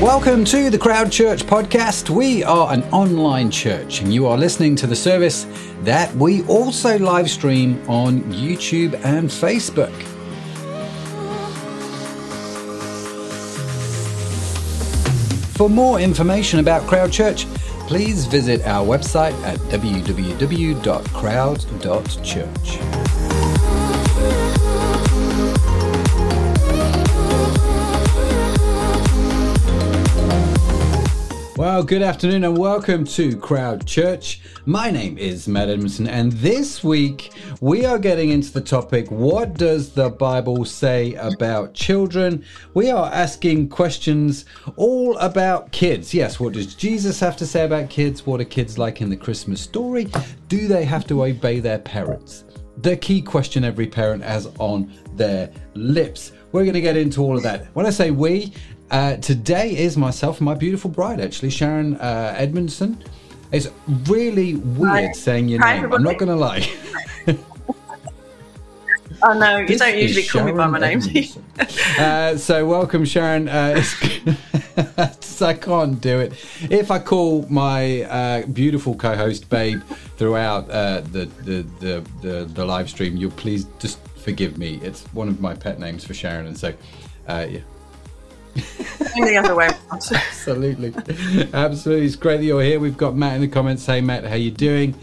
Welcome to the Crowd Church podcast. We are an online church, and you are listening to the service that we also live stream on YouTube and Facebook. For more information about Crowd Church, please visit our website at www.crowd.church. Well, good afternoon and welcome to Crowd Church. My name is Matt Edmondson, and this week we are getting into the topic What does the Bible say about children? We are asking questions all about kids. Yes, what does Jesus have to say about kids? What are kids like in the Christmas story? Do they have to obey their parents? The key question every parent has on their lips. We're going to get into all of that. When I say we, uh, today is myself and my beautiful bride, actually, Sharon uh, Edmondson. It's really weird Hi. saying your Hi, name. I'm everybody. not going to lie. Oh no, you This don't usually call me by my name. Edmondson. uh, so welcome, Sharon. Uh, it's- I can't do it. If I call my uh, beautiful co-host Babe throughout uh, the, the, the the the live stream, you'll please just forgive me. It's one of my pet names for Sharon, and so uh, yeah. The other way. Absolutely, absolutely. It's great that you're here. We've got Matt in the comments. Hey, Matt, how you doing?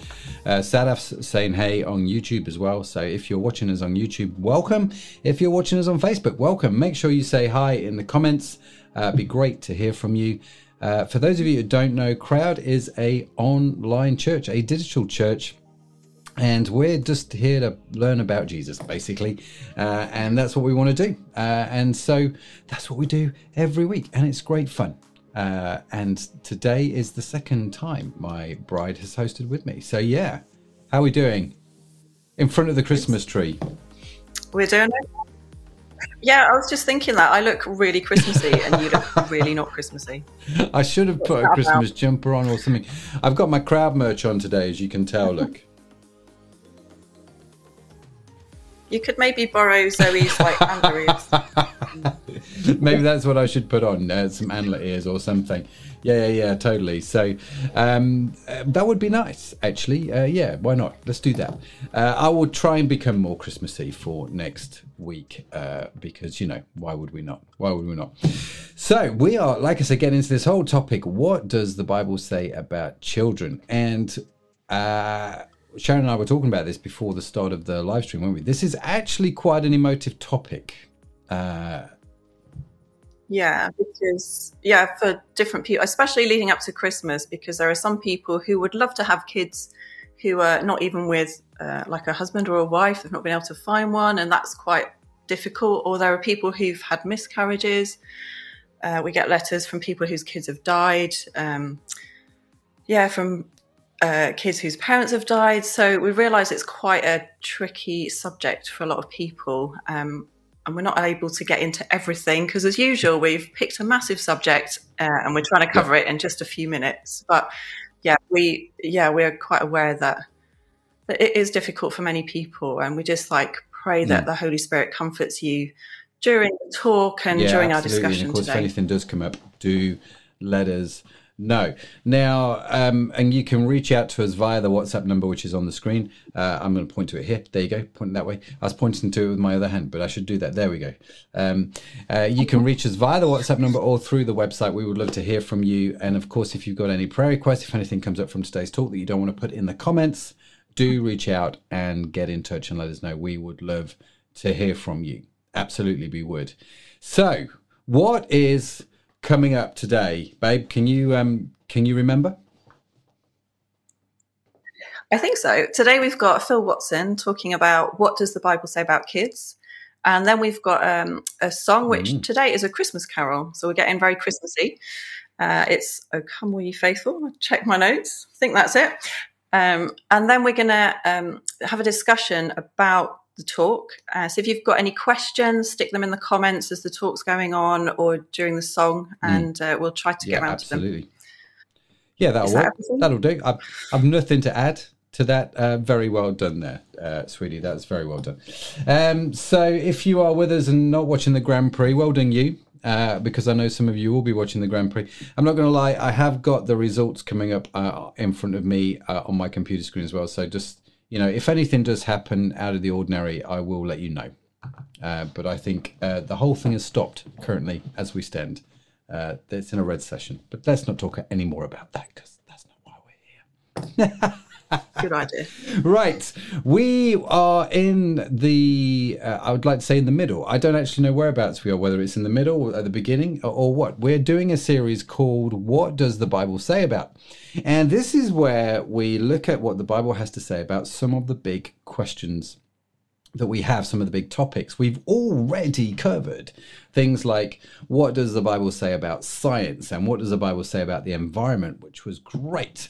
Uh, Sadaf's saying hey on YouTube as well. So if you're watching us on YouTube, welcome. If you're watching us on Facebook, welcome. Make sure you say hi in the comments. Uh, it'd be great to hear from you. Uh, for those of you who don't know, Crowd is a online church, a digital church and we're just here to learn about Jesus, basically, uh, and that's what we want to do. Uh, and so that's what we do every week, and it's great fun. Uh, and today is the second time my bride has hosted with me. So yeah, how are we doing? In front of the Christmas tree. We're doing it. Yeah, I was just thinking that I look really Christmassy, and you look really not Christmassy. I should have put a Christmas jumper on or something. I've got my crowd merch on today, as you can tell. Look. You could maybe borrow Zoe's like antler ears. Maybe that's what I should put on uh, some antler ears or something. Yeah, yeah, yeah, totally. So um, uh, that would be nice, actually. Uh, yeah, why not? Let's do that. Uh, I will try and become more Christmassy for next week uh, because you know why would we not? Why would we not? So we are, like I said, getting into this whole topic. What does the Bible say about children? And uh, Sharon and I were talking about this before the start of the live stream, weren't we? This is actually quite an emotive topic. Uh, Yeah, because yeah, for different people, especially leading up to Christmas, because there are some people who would love to have kids who are not even with uh, like a husband or a wife, they've not been able to find one, and that's quite difficult. Or there are people who've had miscarriages. Uh, we get letters from people whose kids have died. Um, yeah, from uh, kids whose parents have died. So we realise it's quite a tricky subject for a lot of people. Um, and we're not able to get into everything because, as usual, we've picked a massive subject uh, and we're trying to cover it in just a few minutes. But yeah, we yeah we're quite aware that, that it is difficult for many people, and we just like pray that Mm. the Holy Spirit comforts you during the talk and during our absolutely. discussion And of course, if anything does come up, do let us know. Now, um, and you can reach out to us via the WhatsApp number, which is on the screen. Uh, I'm going to point to it here. There you go. Point that way. I was pointing to it with my other hand, but I should do that. There we go. Um, uh, you can reach us via the WhatsApp number or through the website. We would love to hear from you. And of course, if you've got any prayer requests, if anything comes up from today's talk that you don't want to put in the comments, do reach out and get in touch and let us know. We would love to hear from you. Absolutely, we would. So, what is coming up today, babe? Can you um can you remember? I think so. Today we've got Phil Watson talking about what does the Bible say about kids, and then we've got um, a song which Mm. today is a Christmas carol, so we're getting very Christmassy. Uh, it's "O Come All Ye Faithful." Check my notes. I think that's it. Um, and then we're going to um, have a discussion about the talk. Uh, so if you've got any questions, stick them in the comments as the talk's going on or during the song, and uh, we'll try to Mm. Yeah, get around to them. absolutely. Yeah, that'll that work. That'll do. I've, I've nothing to add to that. Uh, very well done there, uh, sweetie. That's very well done. Um, so if you are with us and not watching the Grand Prix, well done you. uh, because I know some of you will be watching the Grand Prix. I'm not going to lie, I have got the results coming up uh, in front of me uh, on my computer screen as well. So just, you know, if anything does happen out of the ordinary, I will let you know. Uh, but I think uh, the whole thing has stopped currently as we stand. Uh, it's in a red session. But let's not talk any more about that because that's not why we're here. Good idea. right. We are in the, uh, I would like to say in the middle. I don't actually know whereabouts we are, whether it's in the middle at the beginning or, or what. We're doing a series called What Does the Bible Say About? And this is where we look at what the Bible has to say about some of the big questions that we have some of the big topics. We've already covered things like what does the Bible say about science and what does the Bible say about the environment, which was great.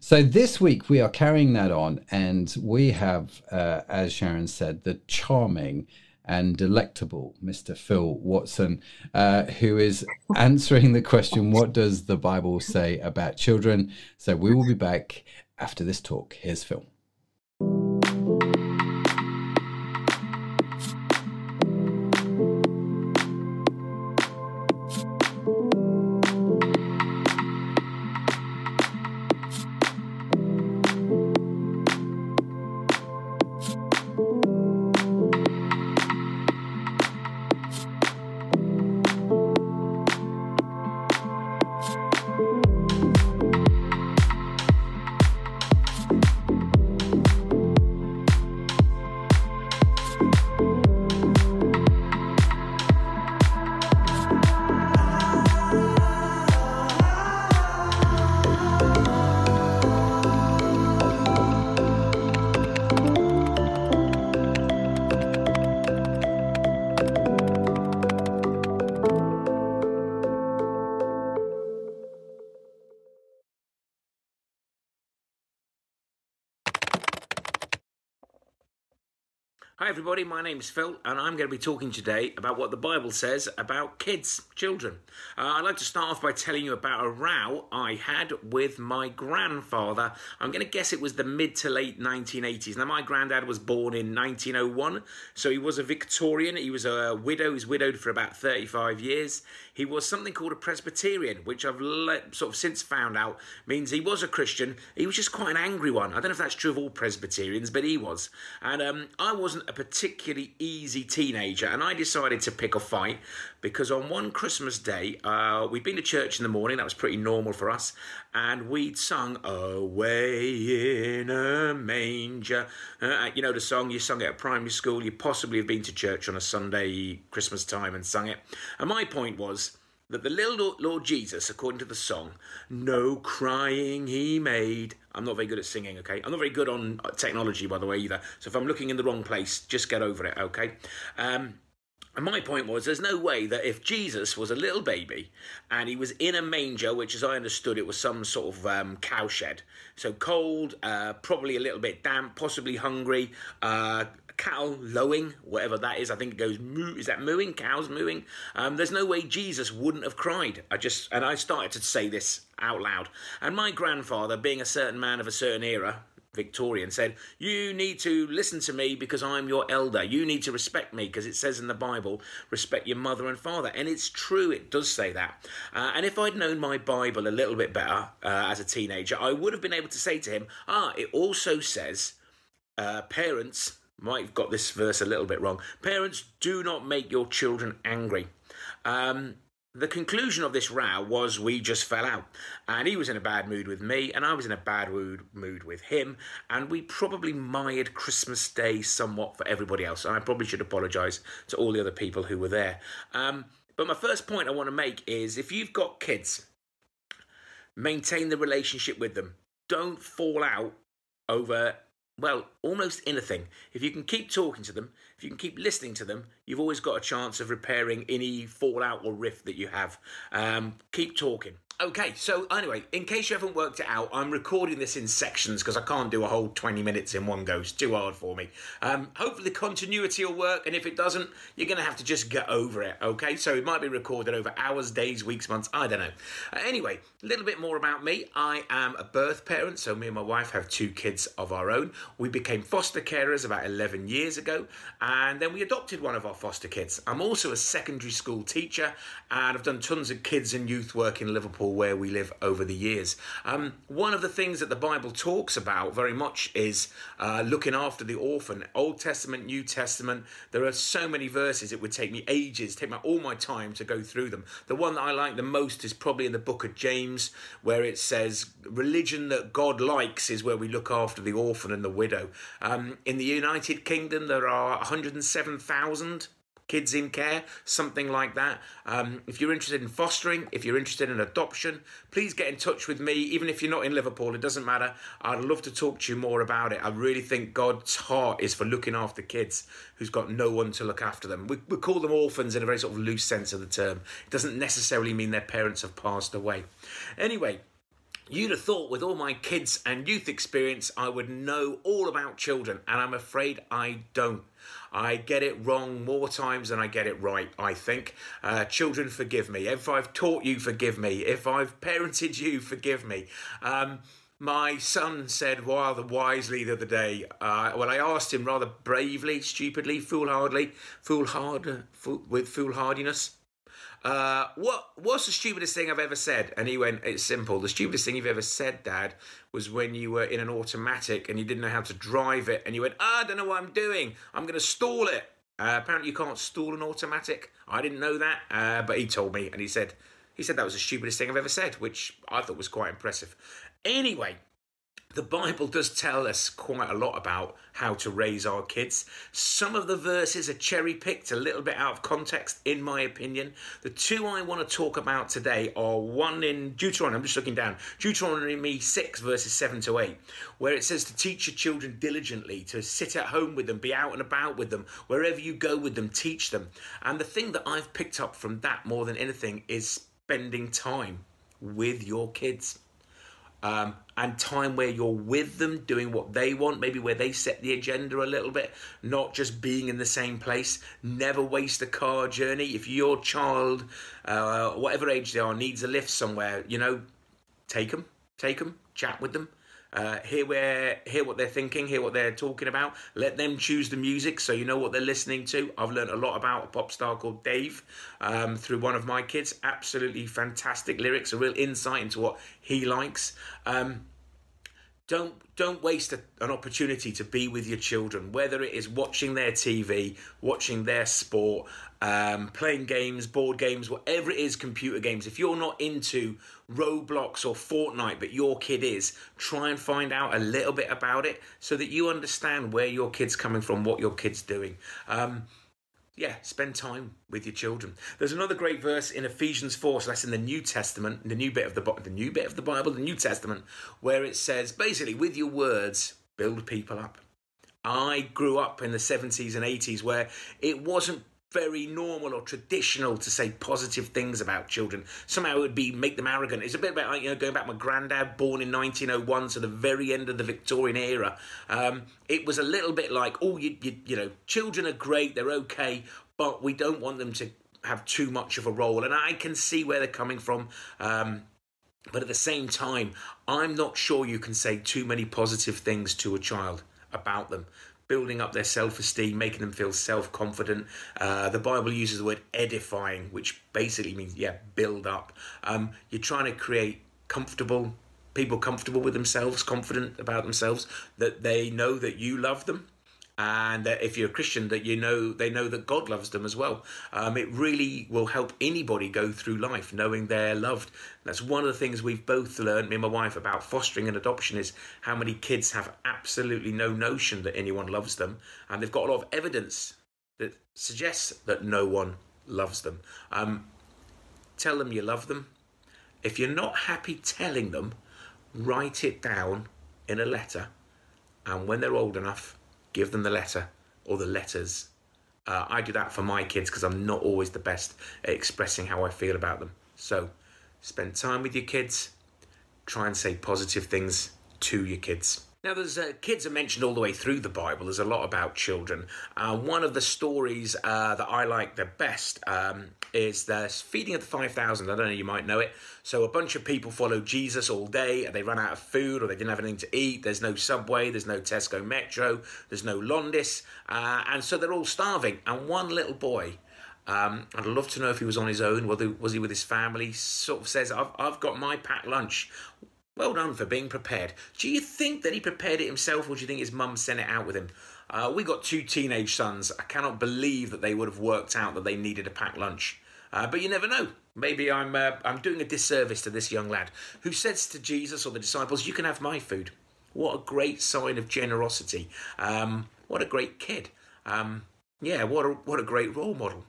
So this week we are carrying that on, and we have, uh, as Sharon said, the charming and delectable Mr. Phil Watson, uh, who is answering the question, What does the Bible say about children? So we will be back after this talk. Here's Phil. Everybody. My name is Phil, and I'm going to be talking today about what the Bible says about kids, children. Uh, I'd like to start off by telling you about a row I had with my grandfather. I'm going to guess it was the mid to late 1980s. Now, my granddad was born in 1901, so he was a Victorian. He was a widow. He was widowed for about 35 years. He was something called a Presbyterian, which I've sort of since found out means he was a Christian. He was just quite an angry one. I don't know if that's true of all Presbyterians, but he was. And um, I wasn't a particularly easy teenager, and I decided to pick a fight because on one Christmas day, uh, we'd been to church in the morning, that was pretty normal for us, and we'd sung Away in a Manger. Uh, you know the song, you sung it at primary school, you possibly have been to church on a Sunday, Christmas time, and sung it. And my point was, that the little Lord Jesus, according to the song, no crying he made. I'm not very good at singing, okay? I'm not very good on uh, technology, by the way, either. So if I'm looking in the wrong place, just get over it, okay? Um, and my point was, there's no way that if Jesus was a little baby and he was in a manger, which as I understood it was some sort of um, cowshed, so cold, uh, probably a little bit damp, possibly hungry, uh, cattle lowing, whatever that is. I think it goes moo. Is that mooing? Cows mooing? Um, there's no way Jesus wouldn't have cried. I just and I started to say this out loud. And my grandfather, being a certain man of a certain era, Victorian, said, You need to listen to me because I'm your elder. You need to respect me because it says in the Bible, respect your mother and father. And it's true, it does say that. Uh, and if I'd known my Bible a little bit better uh, as a teenager, I would have been able to say to him, Ah, it also says, uh, Parents, might have got this verse a little bit wrong. Parents, do not make your children angry. Um, the conclusion of this row was we just fell out. And he was in a bad mood with me, and I was in a bad mood, with him. And we probably mired Christmas Day somewhat for everybody else. And I probably should apologise to all the other people who were there. Um, but my first point I want to make is if you've got kids, maintain the relationship with them. Don't fall out over well, almost anything. If you can keep talking to them, if you can keep listening to them, you've always got a chance of repairing any fallout or rift that you have. Um, keep talking. Okay, so anyway, in case you haven't worked it out, I'm recording this in sections because I can't do a whole 20 minutes in one go. It's too hard for me. Um, hopefully, continuity will work, and if it doesn't, you're going to have to just get over it, okay? So it might be recorded over hours, days, weeks, months, I don't know. Uh, anyway, a little bit more about me. I am a birth parent, so me and my wife have two kids of our own. We became foster carers about 11 years ago, and then we adopted one of our foster kids. I'm also a secondary school teacher, and I've done tons of kids and youth work in Liverpool where we live over the years. Um, one of the things that the Bible talks about very much is uh, looking after the orphan. Old Testament, New Testament, there are so many verses, it would take me ages, take my, all my time to go through them. The one that I like the most is probably in the book of James, where it says, Religion that God likes is where we look after the orphan and the widow. Um, in the United Kingdom, there are 107,000 kids in care, something like that. Um, if you're interested in fostering, if you're interested in adoption, please get in touch with me. Even if you're not in Liverpool, it doesn't matter. I'd love to talk to you more about it. I really think God's heart is for looking after kids who's got no one to look after them. We, we call them orphans in a very sort of loose sense of the term. It doesn't necessarily mean their parents have passed away. Anyway, You'd have thought, with all my kids and youth experience, I would know all about children, and I'm afraid I don't. I get it wrong more times than I get it right, I think. Uh, children, forgive me. If I've taught you, forgive me. If I've parented you, forgive me. Um, my son said rather wisely the other day, uh, well, I asked him rather bravely, stupidly, foolhardily, foolhard, fool, with foolhardiness. Uh, what what's the stupidest thing I've ever said? And he went, It's simple. The stupidest thing you've ever said, Dad, was when you were in an automatic and you didn't know how to drive it, and you went, ah, I don't know what I'm doing. I'm going to stall it. Uh, apparently, you can't stall an automatic. I didn't know that, uh, but he told me, and he said he said that was the stupidest thing I've ever said, which I thought was quite impressive. Anyway, the Bible does tell us quite a lot about how to raise our kids. Some of the verses are cherry picked, a little bit out of context, in my opinion. The two I want to talk about today are one in Deuteronomy, I'm just looking down, Deuteronomy 6, verses 7 to 8, where it says to teach your children diligently, to sit at home with them, be out and about with them, wherever you go with them, teach them. And the thing that I've picked up from that more than anything is spending time with your kids um, and time where you're with them doing what they want, maybe where they set the agenda a little bit, not just being in the same place. Never waste a car journey. If your child, uh, whatever age they are, needs a lift somewhere, you know, take them, take them, chat with them. Uh, hear where hear what they're thinking, hear what they're talking about. Let them choose the music, so you know what they're listening to. I've learned a lot about a pop star called Dave um, through one of my kids. Absolutely fantastic lyrics, a real insight into what he likes. Um, don't don't waste a, an opportunity to be with your children whether it is watching their tv watching their sport um, playing games board games whatever it is computer games. If you're not into roblox or fortnite but your kid is try and find out a little bit about it so that you understand where your kid's coming from what your kid's doing. Um, yeah, spend time with your children. There's another great verse in Ephesians 4, so that's in the New Testament, the new bit of the the new bit of the Bible, the New Testament, where it says basically with your words build people up. I grew up in the 70s and 80s where it wasn't very normal or traditional to say positive things about children. Somehow it would be make them arrogant. It's a bit about like, you know going back. My granddad, born in 1901, so the very end of the Victorian era. Um, it was a little bit like, oh, you, you, you know, children are great, they're okay, but we don't want them to have too much of a role. And I can see where they're coming from. Um, but at the same time, I'm not sure you can say too many positive things to a child about them building up their self esteem, making them feel self confident. Uh, the Bible uses the word edifying, which basically means, yeah, build up. Um, you're trying to create comfortable people comfortable with themselves, confident about themselves, that they know that you love them and that if you're a Christian, that you know they know that God loves them as well. Um, it really will help anybody go through life knowing they're loved. That's one of the things we've both learned, me and my wife, about fostering and adoption is how many kids have absolutely no notion that anyone loves them, and they've got a lot of evidence that suggests that no one loves them. Um, tell them you love them. If you're not happy telling them, write it down in a letter, and when they're old enough give them the letter or the letters. Uh, I do that for my kids because I'm not always the best at expressing how I feel about them. So spend time with your kids, try and say positive things to your kids. Now, there's uh, kids are mentioned all the way through the Bible. There's a lot about children. Uh, one of the stories uh, that I like the best um, is the feeding of the 5,000. I don't know, you might know it. So, a bunch of people follow Jesus all day. And they run out of food or they didn't have anything to eat. There's no subway, there's no Tesco Metro, there's no Londis. Uh, and so they're all starving. And one little boy um, I'd love to know if he was on his own. Whether was he with his family? Sort of says, "I've I've got my packed lunch. Well done for being prepared. Do you think that he prepared it himself, or do you think his mum sent it out with him? Uh, we got two teenage sons. I cannot believe that they would have worked out that they needed a packed lunch. Uh, but you never know. Maybe I'm uh, I'm doing a disservice to this young lad who says to Jesus or the disciples, "You can have my food." What a great sign of generosity. Um, what a great kid. Um, yeah, what a what a great role model.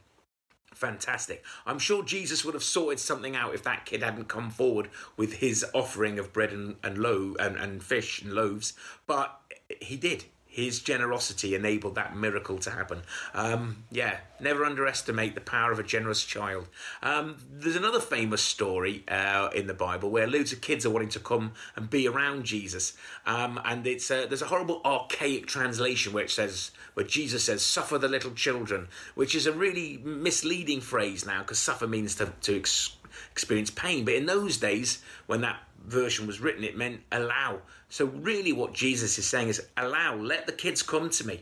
Fantastic. I'm sure Jesus would have sorted something out if that kid hadn't come forward with his offering of bread and, and loaf and, and fish and loaves, but he did his generosity enabled that miracle to happen. Um, yeah, never underestimate the power of a generous child. Um, there's another famous story uh, in the Bible where loads of kids are wanting to come and be around Jesus, um, and it's uh, there's a horrible archaic translation where it says where Jesus says, "Suffer the little children," which is a really misleading phrase now because suffer means to to ex- experience pain, but in those days when that version was written, it meant allow. So, really, what Jesus is saying is allow, let the kids come to me.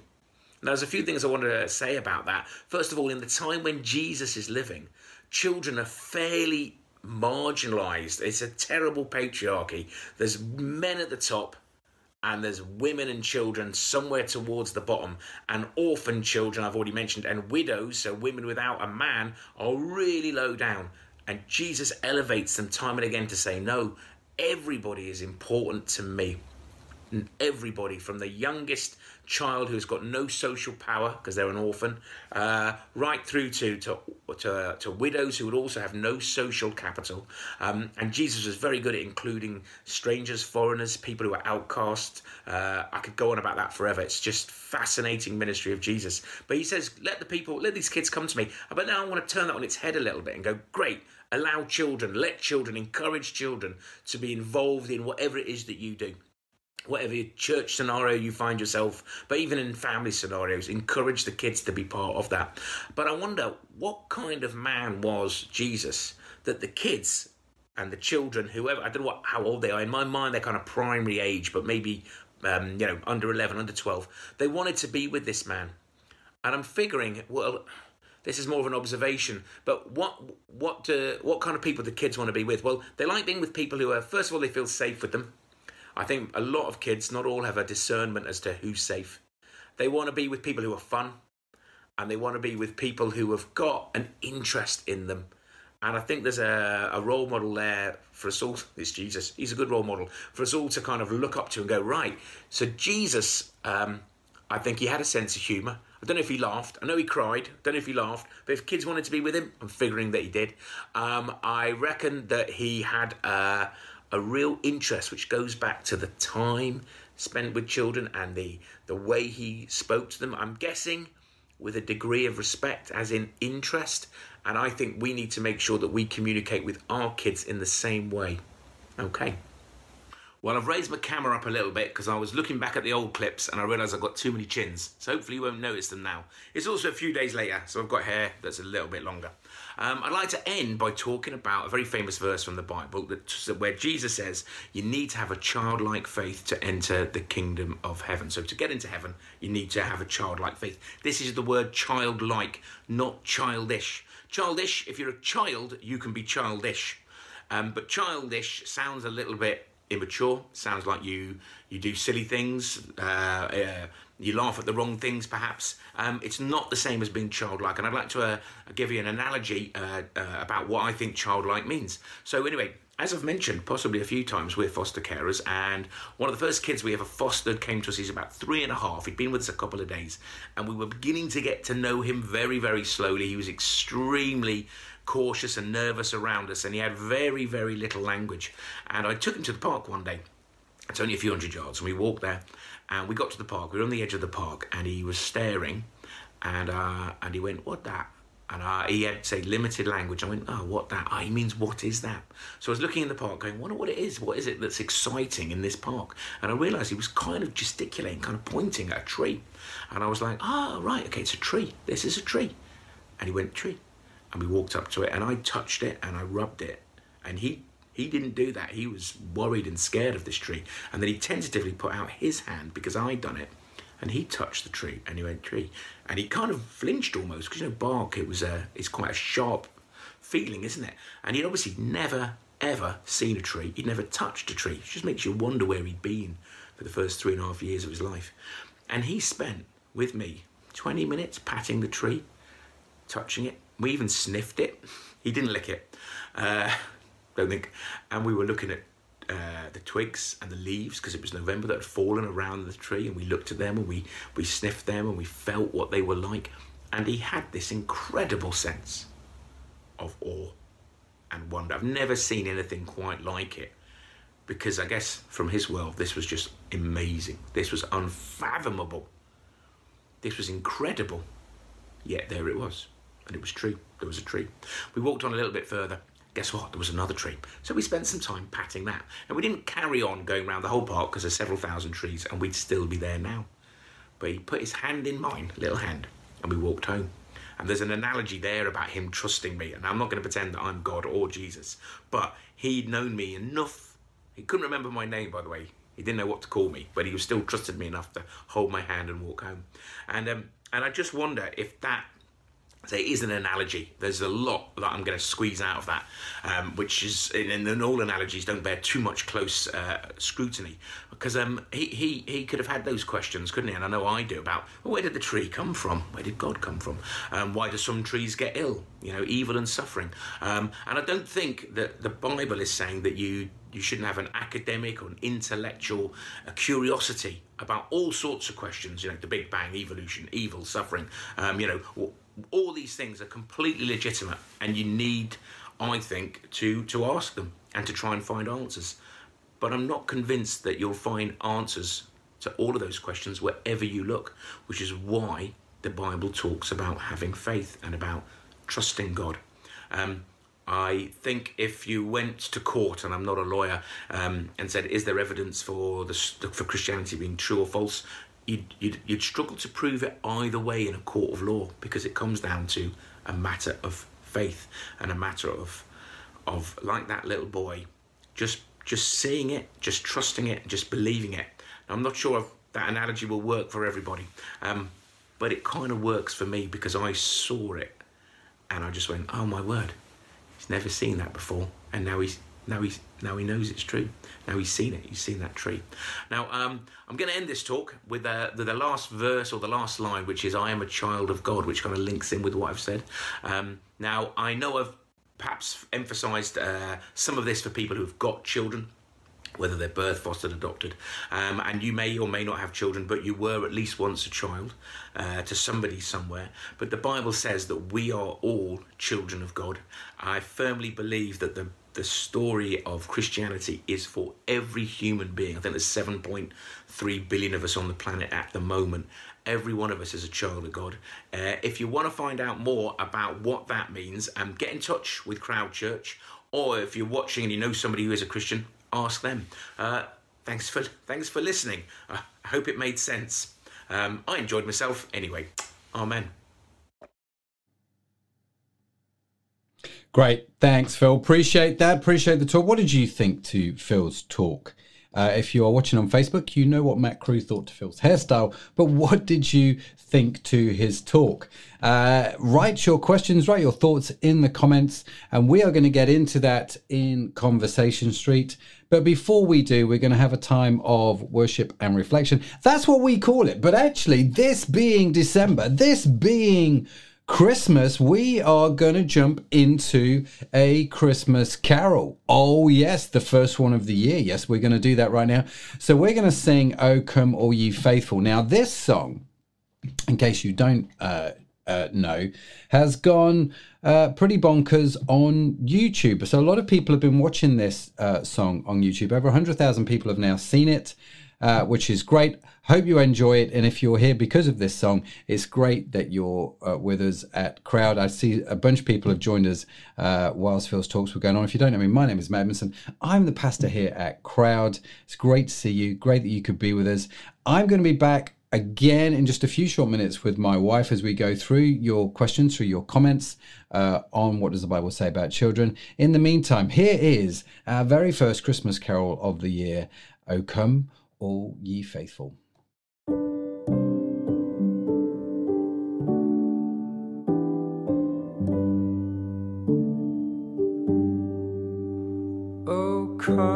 Now, there's a few things I wanted to say about that. First of all, in the time when Jesus is living, children are fairly marginalized. It's a terrible patriarchy. There's men at the top, and there's women and children somewhere towards the bottom. And orphan children, I've already mentioned, and widows, so women without a man, are really low down. And Jesus elevates them time and again to say, No, everybody is important to me. Everybody, from the youngest child who's got no social power because they're an orphan, uh, right through to, to to, to widows who would also have no social capital. Um, and Jesus was very good at including strangers, foreigners, people who are outcasts. Uh, I could go on about that forever. It's just fascinating ministry of Jesus. But he says, let the people, let these kids come to me. But now I want to turn that on its head a little bit and go, great, allow children, let children, encourage children to be involved in whatever it is that you do whatever church scenario you find yourself, but even in family scenarios, encourage the kids to be part of that. But I wonder what kind of man was Jesus that the kids and the children, whoever, I don't know what, how old they are, in my mind, they're kind of primary age, but maybe, um, you know, under 11, under 12, they wanted to be with this man. And I'm figuring, well, this is more of an observation. But what what uh, what kind of people do kids want to be with? Well, they like being with people who are first of all they feel safe with them. I think a lot of kids, not all, have a discernment as to who's safe. They want to be with people who are fun, and they want to be with people who have got an interest in them. And I think there's a, a role model there for us all. It's Jesus. He's a good role model for us all to kind of look up to and go, right. So, Jesus, um, I think he had a sense of humour. I don't know if he laughed. I know he cried. I don't know if he laughed. But if kids wanted to be with him, I'm figuring that he did. Um, I reckon that he had. Uh, a real interest which goes back to the time spent with children and the the way he spoke to them i'm guessing with a degree of respect as in interest. And i think we need to make sure that we communicate with our kids in the same way. Okay well, I've raised my camera up a little bit because I was looking back at the old clips and I realised I've got too many chins. So hopefully you won't notice them now. It's also a few days later, so I've got hair that's a little bit longer. Um, I'd like to end by talking about a very famous verse from the Bible that, where Jesus says you need to have a childlike faith to enter the kingdom of heaven. So to get into heaven, you need to have a childlike faith. This is the word childlike, not childish. Childish, if you're a child, you can be childish. Um, but childish sounds a little bit immature. Sounds like you you do silly things. Uh, uh, you laugh at the wrong things, perhaps. Um, it's not the same as being childlike. And I'd like to uh, give you an analogy uh, uh, about what I think childlike means. So anyway. As I've mentioned, possibly a few times, we're foster carers, and one of the first kids we ever fostered came to us. He's about three and a half. He'd been with us a couple of days, and we were beginning to get to know him very, very slowly. He was extremely cautious and nervous around us, and he had very, very little language. And I took him to the park one day. It's only a few hundred yards, and we walked there, and we got to the park. We were on the edge of the park, and he was staring, and uh, and he went, "What that?" And uh, he had, say, limited language. I went, oh, what that? Oh, he means, what is that? So I was looking in the park going, wonder what it is. What is it that's exciting in this park? And I realised he was kind of gesticulating, kind of pointing at a tree. And I was like, ah, oh, right, okay, it's a tree. This is a tree. And he went, tree. And we walked up to it and I touched it and I rubbed it. And he he didn't do that. He was worried and scared of this tree. And then he tentatively put out his hand because I'd done it. And he touched the tree and he went, tree. And he kind of flinched almost because, you know, bark, it was a, it's quite a sharp feeling, isn't it? And he'd obviously never, ever seen a tree. He'd never touched a tree. It just makes you wonder where he'd been for the first three and a half years of his life. And he spent with me 20 minutes patting the tree, touching it. We even sniffed it. He didn't lick it. Uh, don't think. And we were looking at uh, the twigs and the leaves because it was November that had fallen around the tree, and we looked at them and we we sniffed them and we felt what they were like. And he had this incredible sense of awe and wonder. I've never seen anything quite like it because I guess from his world, this was just amazing. This was unfathomable. This was incredible. Yet there it was. And it was true. There was a tree. We walked on a little bit further guess what? There was another tree. So we spent some time patting that. And we didn't carry on going around the whole park because there's several thousand trees and we'd still be there now. But he put his hand in mine, little hand, and we walked home. And there's an analogy there about him trusting me. And I'm not going to pretend that I'm God or Jesus, but he'd known me enough. He couldn't remember my name, by the way. He didn't know what to call me, but he was still trusted me enough to hold my hand and walk home. And um, and I just wonder if that so it is an analogy. There's a lot that I'm going to squeeze out of that, um, which is, and all analogies don't bear too much close uh, scrutiny, because um, he, he, he could have had those questions, couldn't he? And I know I do about well, where did the tree come from? Where did God come from? Um, why do some trees get ill? You know, evil and suffering. Um, and I don't think that the Bible is saying that you you shouldn't have an academic or an intellectual curiosity about all sorts of questions. You know, the Big Bang, evolution, evil, suffering. Um, you know all these things are completely legitimate, and you need, I think, to to ask them and to try and find answers. But I'm not convinced that you'll find answers to all of those questions wherever you look, which is why the Bible talks about having faith and about trusting God. Um, I think if you went to court, and I'm not a lawyer, um, and said, "Is there evidence for the for Christianity being true or false?" You'd, you'd, you'd struggle to prove it either way in a court of law because it comes down to a matter of faith and a matter of of like that little boy just just seeing it just trusting it just believing it. Now, i'm not sure if that analogy will work for everybody um, but it kind of works for me because i saw it and i just went oh my word he's never seen that before. And now he's now he's now he knows it's true. Now he's seen it. He's seen that tree. Now um, I'm going to end this talk with uh, the, the, last verse or the last line, which is "I am a child of God," which kind of links in with what I've said. Um, now I know I've perhaps emphasised uh, some of this for people who've got children whether they're birth, fostered, adopted. Um, and you may or may not have children, but you were at least once a child uh, to somebody somewhere. But the Bible says that we are all children of God. I firmly believe that the the story of Christianity is for every human being. I think there's 7.3 billion of us on the planet at the moment. Every one of us is a child of God. Uh, if you want to find out more about what that means, um, get in touch with Crowd Church, or if you're watching and you know somebody who is a Christian, ask them. Uh, thanks for thanks for listening. Uh, I hope it made sense. Um, I enjoyed myself anyway. Amen. Great, thanks, Phil. Appreciate that. Appreciate the talk. What did you think to Phil's talk? Uh, if you are watching on Facebook, you know what Matt Crew thought to Phil's hairstyle, but what did you think to his talk? Uh, write your questions, write your thoughts in the comments, and we are going to get into that in Conversation Street. But before we do, we're going to have a time of worship and reflection. That's what we call it. But actually, this being December, this being Christmas, we are going to jump into a Christmas carol. Oh, yes, the first one of the year. Yes, we're going to do that right now. So we're going to sing O Come All Ye Faithful. Now, this song, in case you don't uh, uh, know, has gone uh, pretty bonkers on YouTube. So a lot of people have been watching this uh, song on YouTube. Over 100,000 people have now seen it. Uh, which is great. Hope you enjoy it. And if you're here because of this song, it's great that you're uh, with us at Crowd. I see a bunch of people have joined us uh, whilst Phil's talks were going on. If you don't know me, my name is Matt Edmondson. I'm the pastor here at Crowd. It's great to see you. Great that you could be with us. I'm going to be back again in just a few short minutes with my wife as we go through your questions, through your comments uh, on what does the Bible say about children. In the meantime, here is our very first Christmas carol of the year. O come, all ye faithful. O come,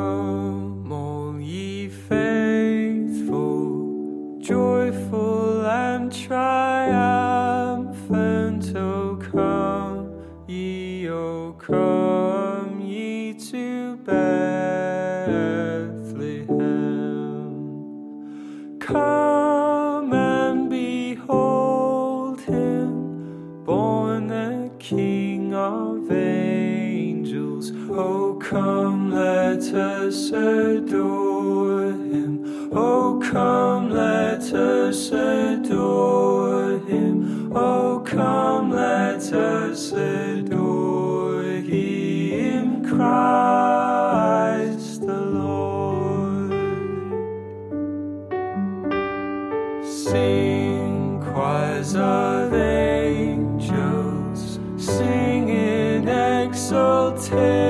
adore him. Oh, come, let us adore him. Oh, come, let us adore him, Christ the Lord. Sing choirs of angels, sing in exultation,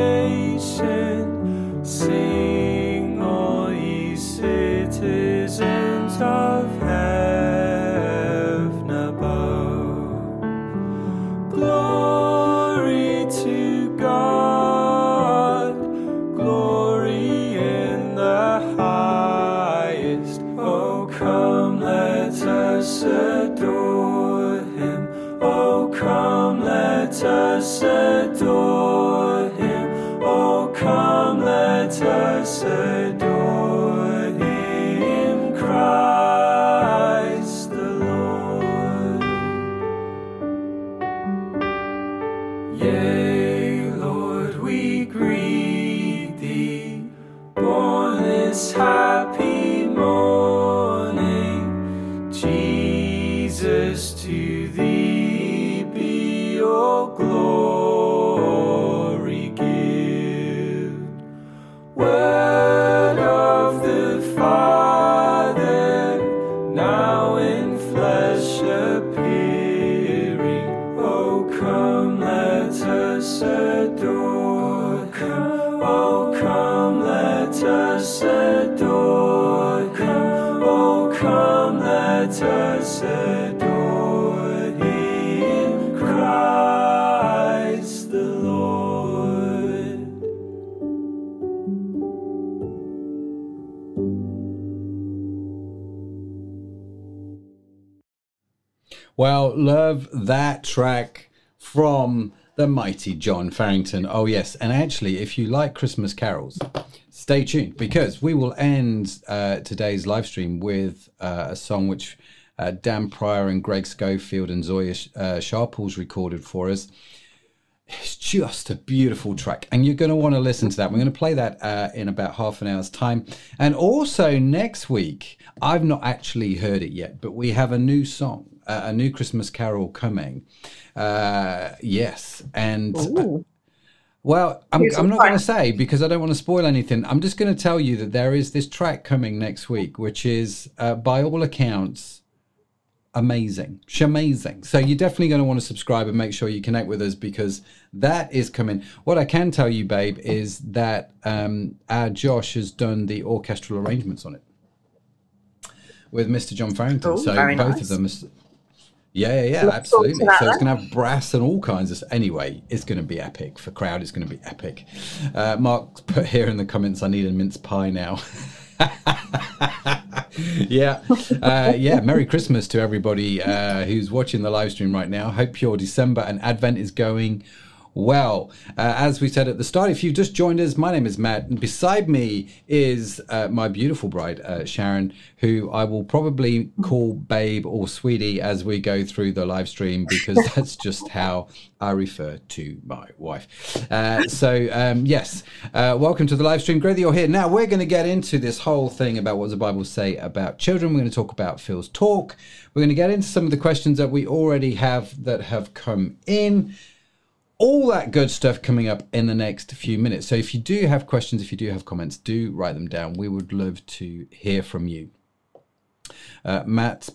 love that track from the mighty John Farrington. Oh, yes. And actually, if you like Christmas carols, stay tuned because we will end uh, today's live stream with uh, a song which uh, Dan Pryor and Greg Schofield and Zoya uh, Sharples recorded for us. It's just a beautiful track, and you're going to want to listen to that. We're going to play that uh, in about half an hour's time. And also next week, I've not actually heard it yet, but we have a new song, uh, a new Christmas carol coming. Uh, yes, and well, I'm, I'm not going to say because I don't want to spoil anything. I'm just going to tell you that there is this track coming next week, which is, uh, by all accounts, amazing, amazing. So you're definitely going to want to subscribe and make sure you connect with us because that is coming. What I can tell you, babe, is that um, our Josh has done the orchestral arrangements on it with Mr. John Farrington. Oh, so both nice. of them. Yeah, yeah, yeah, absolutely. So it's going to have brass and all kinds of. Anyway, it's going to be epic for crowd. It's going to be epic. Uh, Mark put here in the comments, "I need a mince pie now." yeah, uh, yeah. Merry Christmas to everybody uh, who's watching the live stream right now. Hope your December and Advent is going well. Uh, as we said at the start, if you've just joined us, my name is Matt, and beside me is uh, my beautiful bride, uh, Sharon, who I will probably call babe or sweetie as we go through the live stream because that's just how I refer to my wife. Uh, so, um, yes, uh, welcome to the live stream. Great that you're here. Now, we're going to get into this whole thing about what does the Bible say about children. We're going to talk about Phil's talk. We're going to get into some of the questions that we already have that have come in all that good stuff coming up in the next few minutes. So if you do have questions, if you do have comments, do write them down. We would love to hear from you. Uh, Matt.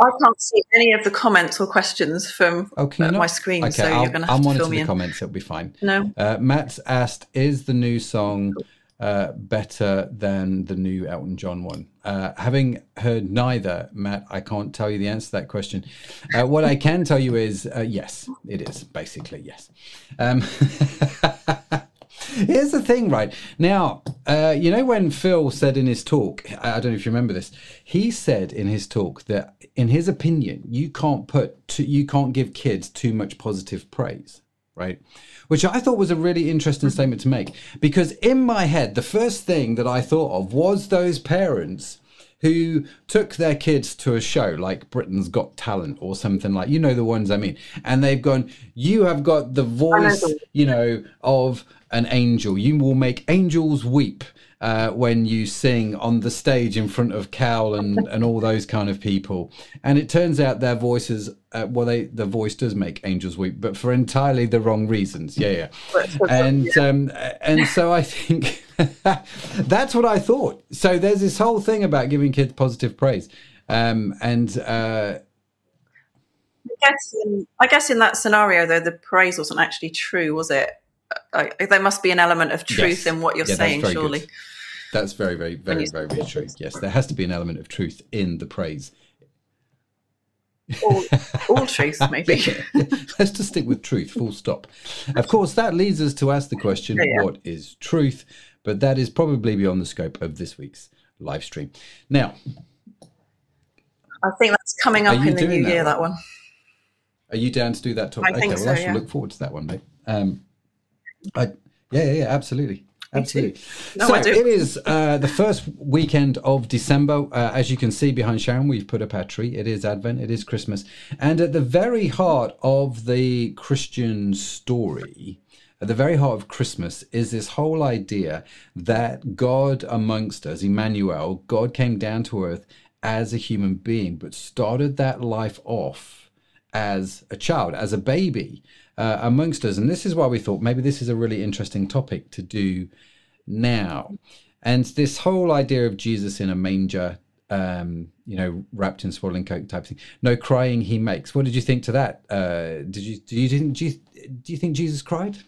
I can't see any of the comments or questions from oh, uh, my screen, okay, so I'll, you're going to have to fill me the in. comments. It'll be fine. No. Uh, Matt's asked, "Is the new song uh, better than the new Elton John one? Uh, having heard neither, Matt, I can't tell you the answer to that question. Uh, what I can tell you is uh, yes, it is basically yes. Um, here's the thing, right now, uh, you know when Phil said in his talk, I don't know if you remember this. He said in his talk that, in his opinion, you can't put, too, you can't give kids too much positive praise, right? which I thought was a really interesting statement to make. Because in my head, the first thing that I thought of was those parents who took their kids to a show like Britain's Got Talent or something like you know the ones I mean. And they've gone you have got the voice you know of an angel. You will make angels weep uh, when you sing on the stage in front of Cowell and, and all those kind of people. And it turns out their voices, uh, well, they the voice does make angels weep, but for entirely the wrong reasons. Yeah, yeah. And um, and so I think that's what I thought. So there's this whole thing about giving kids positive praise, um, and. Uh, I guess, in, I guess in that scenario, though, the praise wasn't actually true, was it? I, there must be an element of truth yes. in what you're yeah, saying, surely. Good. That's very, very, very, very, very true. Yes, there has to be an element of truth in the praise. All, all truth, maybe. Let's just stick with truth, full stop. Of course, that leads us to ask the question yeah, yeah. what is truth? But that is probably beyond the scope of this week's live stream. Now, I think that's coming up in the new year, that one. Are you down to do that topic? I think okay, so, well, I should yeah. look forward to that one, mate. Um, I, yeah, yeah, yeah, absolutely. Absolutely. No, so it is uh, the first weekend of December. Uh, as you can see behind Sharon, we've put up our tree. It is Advent. It is Christmas, and at the very heart of the Christian story, at the very heart of Christmas, is this whole idea that God amongst us, Emmanuel, God came down to earth as a human being, but started that life off as a child, as a baby uh, amongst us. And this is why we thought maybe this is a really interesting topic to do now. And this whole idea of Jesus in a manger, um, you know, wrapped in swaddling coat type thing. No crying he makes. What did you think to that? Uh, did you do you think do you, do you think Jesus cried?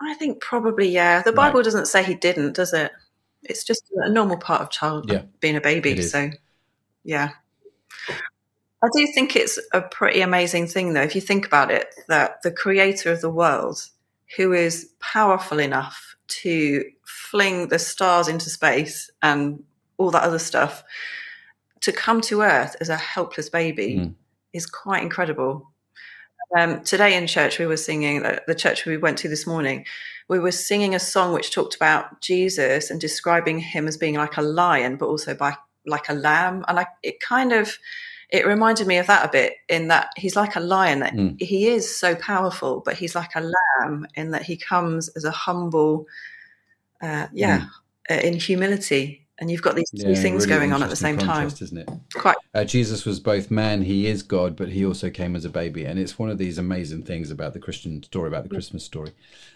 I think probably yeah. The Bible right. doesn't say he didn't, does it? It's just a normal part of child yeah. being a baby. So yeah. I do think it's a pretty amazing thing, though, if you think about it, that the creator of the world, who is powerful enough to fling the stars into space and all that other stuff, to come to Earth as a helpless baby mm. is quite incredible. Um, today in church, we were singing, uh, the church we went to this morning, we were singing a song which talked about Jesus and describing him as being like a lion, but also by like a lamb. And I, it kind of, it reminded me of that a bit in that he's like a lion that mm. he is so powerful but he's like a lamb in that he comes as a humble uh, yeah mm. uh, in humility. And you've got these two yeah, things really going on at the same time. isn't it? Quite uh, jesus was both man he is god but he also came as a baby. And it's one of these amazing things about the christian story about the christmas story.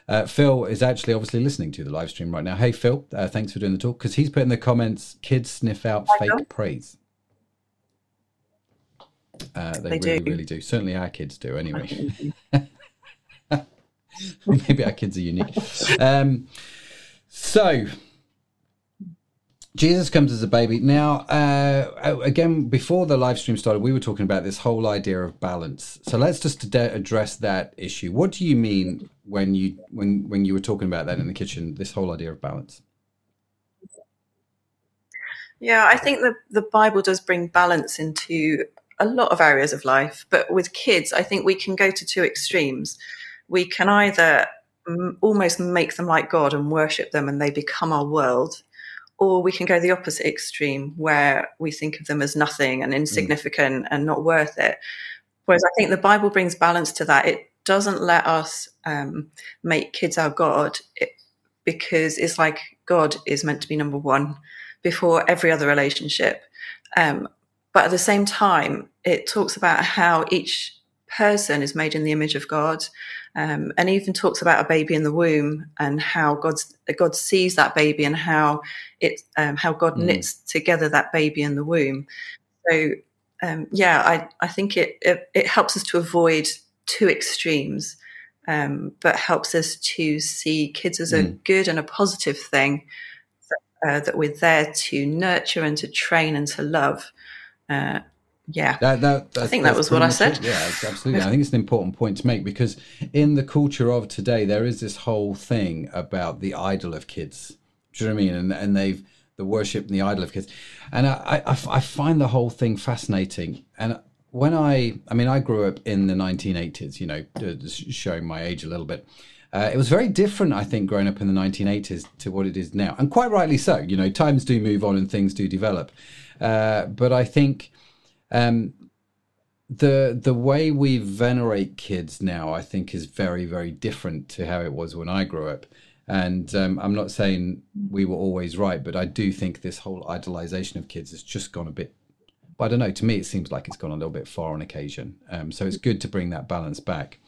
Uh, phil is actually obviously listening to the live stream right now. Hey phil uh, thanks for doing the talk because he's put in the comments kids sniff out fake praise uh, they, they, really, do. really do. Certainly, our kids do. Anyway, maybe our kids are unique. Um, so, Jesus comes as a baby. Now, uh, again, before the live stream started, we were talking about this whole idea of balance. So let's just address that issue. What do you mean when you when when you were talking about that in the kitchen? This whole idea of balance. Yeah, I think the the Bible does bring balance into a lot of areas of life, but with kids, I think we can go to two extremes. We can either m- almost make them like God and worship them and they become our world, or we can go the opposite extreme where we think of them as nothing and insignificant and not worth it. Whereas I think the Bible brings balance to that. It doesn't let us um, make kids our God it, because it's like God is meant to be number one before every other relationship. Um, but at the same time, it talks about how each person is made in the image of God, um, and even talks about a baby in the womb and how God's God sees that baby and how it um, how God Mm. knits together that baby in the womb. So um, yeah, I I think it, it it helps us to avoid two extremes, um, but helps us to see kids as a Mm. good and a positive thing uh, that we're there to nurture and to train and to love. Uh, yeah. That, that, I think that was what I said. it. Yeah, absolutely. I think it's an important point to make because in the culture of today, there is this whole thing about the idol of kids. Do you know what I mean? And, and they've the worship and the idol of kids, and I, I, I find the whole thing fascinating. And when I, I mean, I grew up in the 1980s. You know, uh, showing my age a little bit. Uh, it was very different, I think, growing up in the 1980s to what it is now, and quite rightly so. You know, times do move on and things do develop, uh, but I think um, the the way we venerate kids now, I think, is very very different to how it was when I grew up. And um, I'm not saying we were always right, but I do think this whole idolization of kids has just gone a bit. I don't know. To me, it seems like it's gone a little bit far on occasion. Um, so it's good to bring that balance back.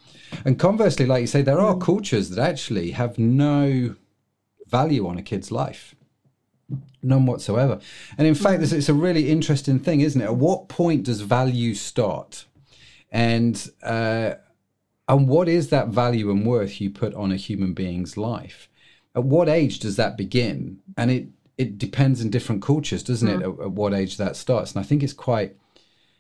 And conversely, like you say, there are cultures that actually have no value on a kid's life none whatsoever. And in fact, it's a really interesting thing, isn't it? At what point does value start? And uh, and what is that value and worth you put on a human being's life? At what age does that begin? And it it depends in different cultures, doesn't it? At, at what age that starts? And I think it's quite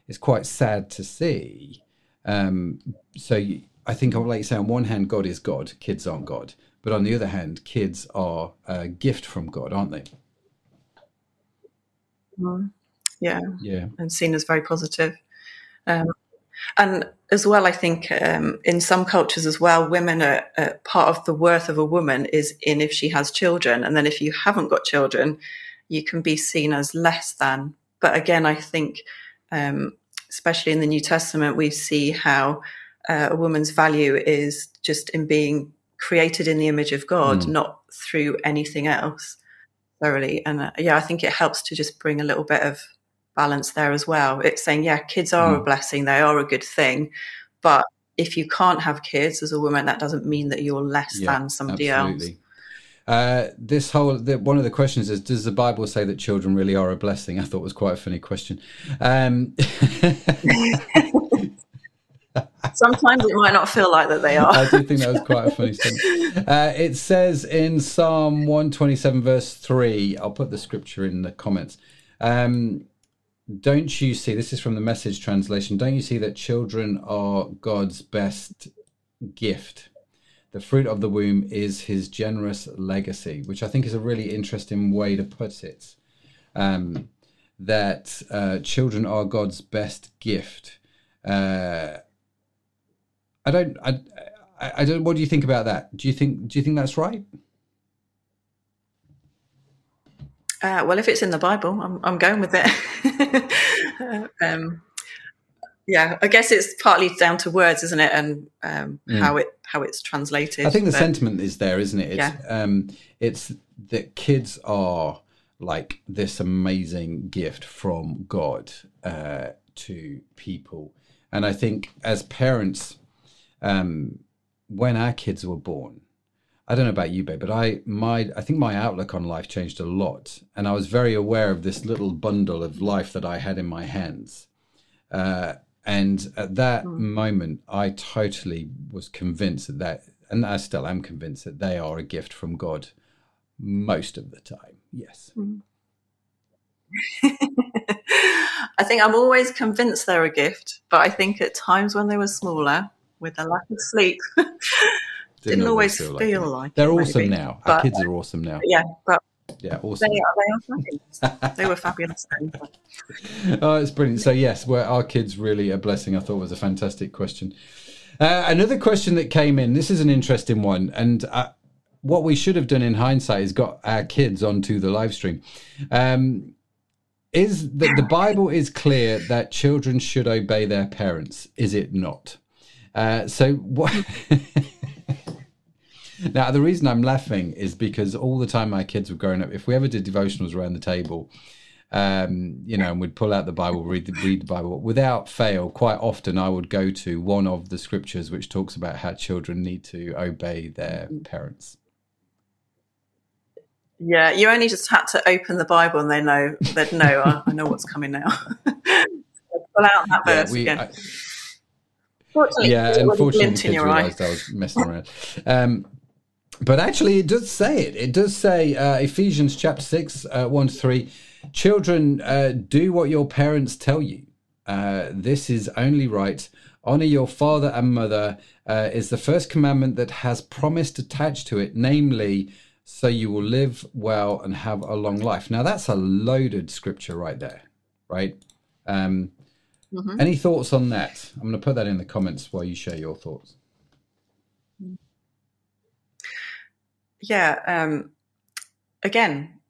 it's quite sad to see. Um, so you, I think, like you say, on one hand, God is God, kids aren't God, but on the other hand, kids are a gift from God, aren't they? Yeah. Yeah. and seen as very positive. Um, and as well, I think um, in some cultures as well, women are, are part of the worth of a woman is in if she has children, and then if you haven't got children, you can be seen as less than. But again, I think, um, especially in the New Testament, we see how uh, a woman's value is just in being created in the image of God, Mm. not through anything else. Thoroughly, and uh, yeah, I think it helps to just bring a little bit of balance there as well. It's saying, yeah, kids are a Mm. blessing, they are a good thing, but if you can't have kids as a woman, that doesn't mean that you're less Yeah, than somebody else. Absolutely. Uh, this whole the, one of the questions is: Does the Bible say that children really are a blessing? I thought was quite a funny question. Um, Sometimes it might not feel like that they are. I do think that was quite a funny statement. Uh, it says in Psalm 127, verse 3, I'll put the scripture in the comments. Um, don't you see, this is from the message translation, don't you see that children are God's best gift? The fruit of the womb is his generous legacy, which I think is a really interesting way to put it. Um, that uh, children are God's best gift. Uh, I don't. I, I, don't. What do you think about that? Do you think? Do you think that's right? Uh, well, if it's in the Bible, I'm, I'm going with it. um, yeah, I guess it's partly down to words, isn't it, and um, Mm. how it how it's translated. I think the but- sentiment is there, isn't it? It's, Yeah. um, it's that kids are like this amazing gift from God uh, to people, and I think as parents, um, when our kids were born, I don't know about you, babe, but I my I think my outlook on life changed a lot, and I was very aware of this little bundle of life that I had in my hands. Uh, and at that moment, I totally was convinced that, that, and I still am convinced that they are a gift from God most of the time. Yes. I think I'm always convinced they're a gift, but I think at times when they were smaller, with the lack of sleep, didn't, always feel, it. like, They're it, awesome maybe. now. Our kids are awesome now. yeah, but Yeah, awesome. They are, they are fabulous. they were fabulous. oh, it's brilliant. So yes, were our kids really a blessing? I thought was a fantastic question. Uh, another question that came in. This is an interesting one, and uh, what we should have done in hindsight is got our kids onto the live stream. Um, is that the Bible is clear that children should obey their parents? Is it not? Uh, so what? now the reason I'm laughing is because all the time my kids were growing up, if we ever did devotionals around the table, um, you know, and we'd pull out the Bible, read the, read the Bible without fail. Quite often, I would go to one of the scriptures which talks about how children need to obey their parents. Yeah, you only just had to open the Bible and they know they'd know. I, I know what's coming now. Pull out that verse yeah, we, again. I, Fortunately, yeah, unfortunately, glint kids your eye. realised I was messing around. Um, but actually, it does say it. It does say uh, Ephesians chapter six, uh, one to three. Children, uh, do what your parents tell you. Uh, this is only right. Honor your father and mother uh, is the first commandment that has promised attached to it, namely, so you will live well and have a long life. Now, that's a loaded scripture right there, right? Um, Mhm. Any thoughts on that? I'm going to put that in the comments while you share your thoughts. Yeah. Um, again,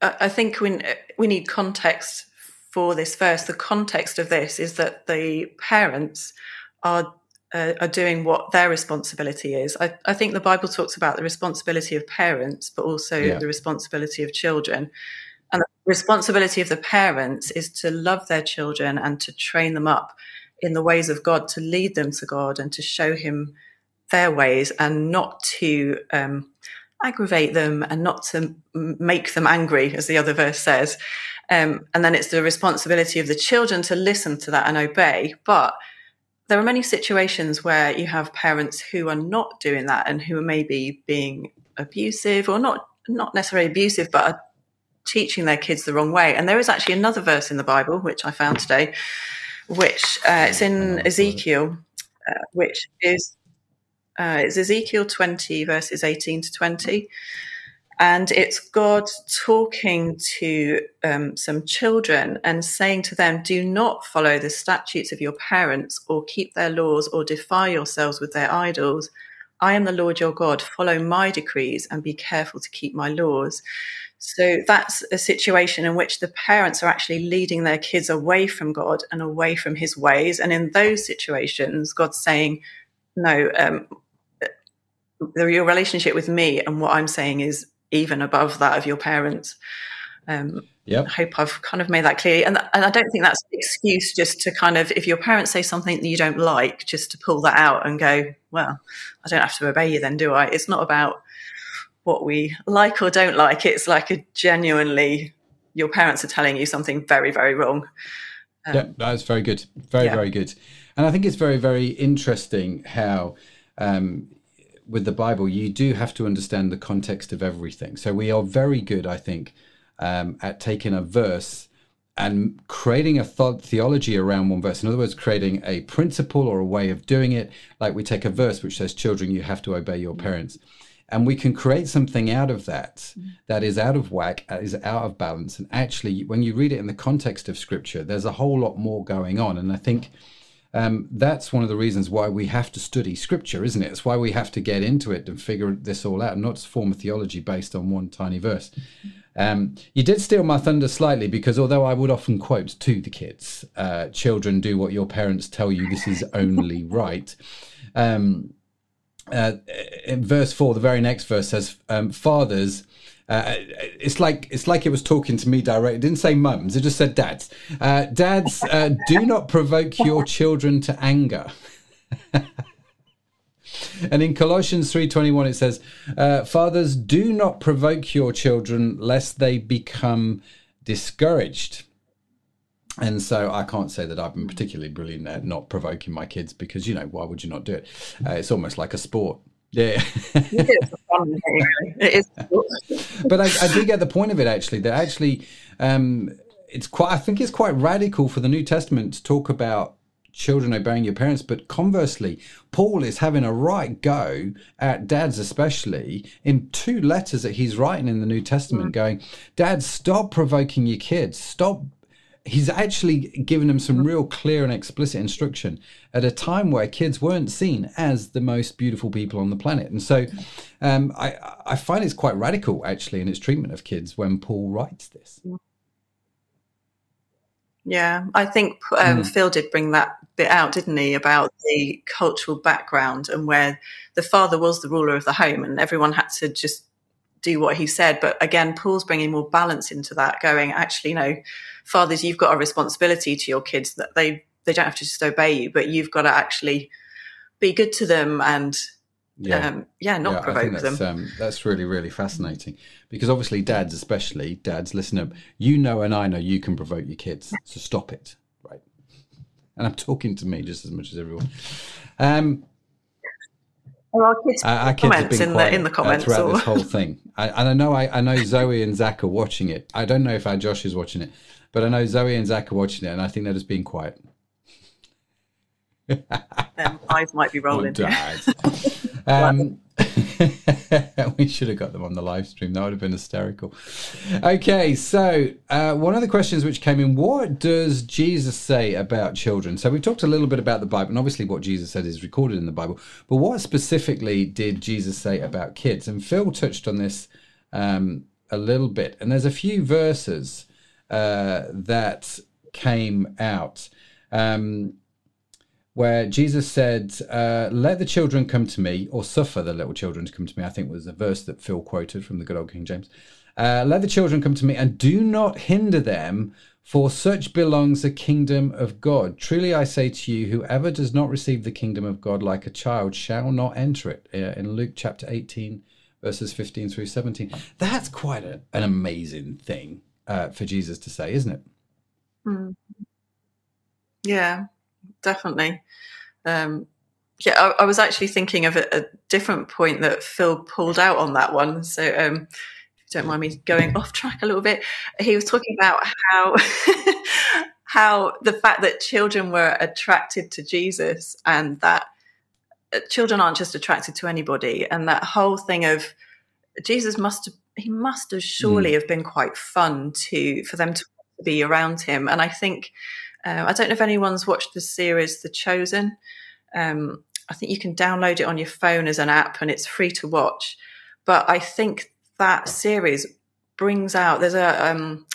I, I think we we need context for this first. The context of this is that the parents are uh, are doing what their responsibility is. I, I think the Bible talks about the responsibility of parents, but also Yeah. the responsibility of children. Responsibility of the parents is to love their children and to train them up in the ways of God, to lead them to God and to show Him their ways and not to um, aggravate them and not to make them angry, as the other verse says. Um, and then it's the responsibility of the children to listen to that and obey. But there are many situations where you have parents who are not doing that and who are maybe being abusive or not not necessarily abusive, but are teaching their kids the wrong way. And there is actually another verse in the Bible which I found today, which uh, it's in Ezekiel, uh, which is uh, it's Ezekiel 20 verses 18 to 20. And it's God talking to um, some children and saying to them, Do not follow the statutes of your parents or keep their laws or defile yourselves with their idols. I am the Lord your God. Follow my decrees and be careful to keep my laws. So that's a situation in which the parents are actually leading their kids away from God and away from his ways. And in those situations, God's saying, No, um, your relationship with me and what I'm saying is even above that of your parents. Um, Yep. I hope I've kind of made that clear. And, and I don't think that's an excuse just to kind of, if your parents say something that you don't like, just to pull that out and go, well, I don't have to obey you then, do I? It's not about what we like or don't like. It's like a genuinely, your parents are telling you something very, very wrong. Um, yeah, that's very good. Very, yeah. very good. And I think it's very, very interesting how, um, with the Bible, you do have to understand the context of everything. So we are very good, I think, um, at taking a verse and creating a th- theology around one verse. In other words, creating a principle or a way of doing it. Like we take a verse which says, Children, you have to obey your parents. And we can create something out of that that is out of whack, is out of balance. And actually, when you read it in the context of scripture, there's a whole lot more going on. And I think um, that's one of the reasons why we have to study scripture, isn't it? It's why we have to get into it and figure this all out, and not just form a theology based on one tiny verse. Um, you did steal my thunder slightly because although I would often quote to the kids, uh, children do what your parents tell you, this is only right. Um, uh, in verse four, the very next verse says, um, "Fathers." Uh, it's like it's like it was talking to me directly. It didn't say mums. It just said dads. Uh, dads, uh, do not provoke your children to anger. and in Colossians three twenty one, it says, uh, "Fathers, do not provoke your children, lest they become discouraged." And so I can't say that I've been particularly brilliant at not provoking my kids because you know why would you not do it? Uh, it's almost like a sport. Yeah. It for fun, don't you, really? It is. but I, I do get the point of it actually. That actually, um, it's quite. I think it's quite radical for the New Testament to talk about children obeying your parents, but conversely, Paul is having a right go at dads, especially in two letters that he's writing in the New Testament, going, Dad, stop provoking your kids. Stop. He's actually given them some real clear and explicit instruction at a time where kids weren't seen as the most beautiful people on the planet. And so um, I, I find it's quite radical, actually, in its treatment of kids when Paul writes this. Yeah, I think um, Mm. Phil did bring that bit out, didn't he, about the cultural background and where the father was the ruler of the home and everyone had to just do what he said. But again, Paul's bringing more balance into that, going, actually, you know, fathers, you've got a responsibility to your kids that they, they don't have to just obey you, but you've got to actually be good to them and, Yeah. um, yeah, not yeah, provoke that's, them. Um, that's really, really fascinating because obviously, dads, especially dads, listen up. You know, and I know you can provoke your kids, so stop it, right? And I'm talking to me just as much as everyone. Um, Well, our kids, our our kids have comments been in quiet the in the uh, comments. throughout or- this whole thing. I, and I know, I, I know Zoe and Zach are watching it. I don't know if our Josh is watching it, but I know Zoe and Zach are watching it, and I think they're just being quiet. eyes might be rolling. um, we should have got them on the live stream. That would have been hysterical. Okay, so uh, one of the questions which came in: What does Jesus say about children? So we've talked a little bit about the Bible, and obviously what Jesus said is recorded in the Bible. But what specifically did Jesus say about kids? And Phil touched on this um, a little bit. And there's a few verses uh, that came out. Um, where Jesus said, uh, Let the children come to me, or suffer the little children to come to me, I think was a verse that Phil quoted from the good old King James. Uh, Let the children come to me, and do not hinder them, for such belongs the kingdom of God. Truly I say to you, whoever does not receive the kingdom of God like a child shall not enter it. Uh, in Luke chapter 18, verses 15 through 17. That's quite a, an amazing thing uh, for Jesus to say, isn't it? Mm. Yeah, definitely. Um, yeah, I, I was actually thinking of a, a different point that Phil pulled out on that one. So, um, if you don't mind me going off track a little bit, he was talking about how how the fact that children were attracted to Jesus and that uh, children aren't just attracted to anybody, and that whole thing of Jesus must have he must have surely have been quite fun to for them to be around him, and I think. Uh, I don't know if anyone's watched the series The Chosen. Um, I think you can download it on your phone as an app and it's free to watch. But I think that series brings out there's a um,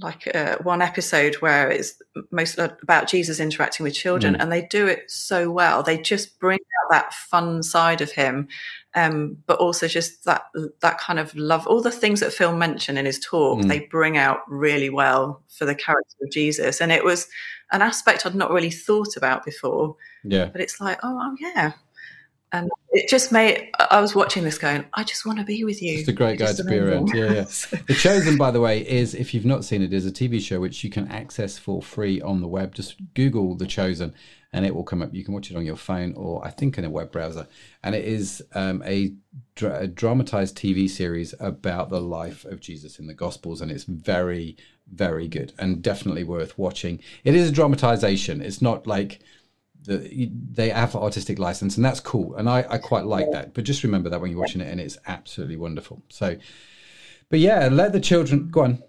like uh, one episode where it's most about Jesus interacting with children, Mm. and they do it so well. They just bring out that fun side of him, um, but also just that that kind of love. All the things that Phil mentioned in his talk, Mm. they bring out really well for the character of Jesus, and it was an aspect I'd not really thought about before. Yeah. But it's like, oh, oh yeah. And it just made, I was watching this going, I just want to be with you. It's a great guy to be around. Yeah, yeah. The Chosen, by the way, is if you've not seen it, is a TV show which you can access for free on the web. Just Google The Chosen, and it will come up. You can watch it on your phone or I think in a web browser. And it is um, a, dra- a dramatized TV series about the life of Jesus in the Gospels, and it's very, very good and definitely worth watching. It is a dramatization. It's not like the, they have artistic license, and that's cool. And I, I quite like that. But just remember that when you're watching it, and it's absolutely wonderful. So, but yeah, let the children go on.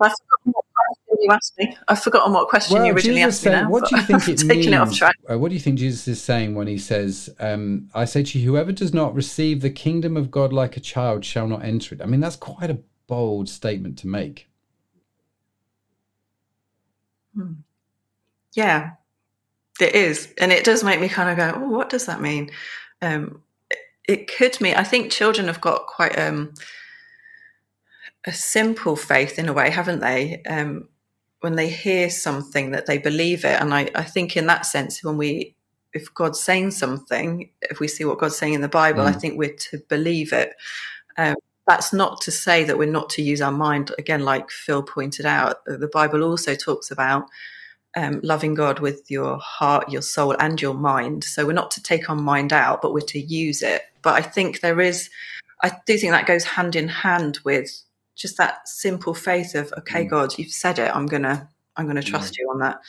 I've forgotten what question you asked me. I've forgotten what question you originally Jesus asked me said, now. what do you think it means? it off track. uh, what do you think Jesus is saying when he says, um, "I say to you, whoever does not receive the kingdom of God like a child shall not enter it"? I mean, that's quite a bold statement to make. Yeah, it is. And it does make me kind of go, oh, what does that mean? Um, it- it could mean, I think children have got quite um, a simple faith in a way, haven't they? Um, when they hear something that they believe it. And I, I think in that sense, when we, if God's saying something, if we see what God's saying in the Bible, I Mm. think we're to believe it. Um, that's not to say that we're not to use our mind. Again, like Phil pointed out, the Bible also talks about um, loving God with your heart, your soul, and your mind. So we're not to take our mind out, but we're to use it. But I think there is, I do think that goes hand in hand with just that simple faith of, okay, Mm. God, you've said it. I'm gonna, I'm gonna trust you on that.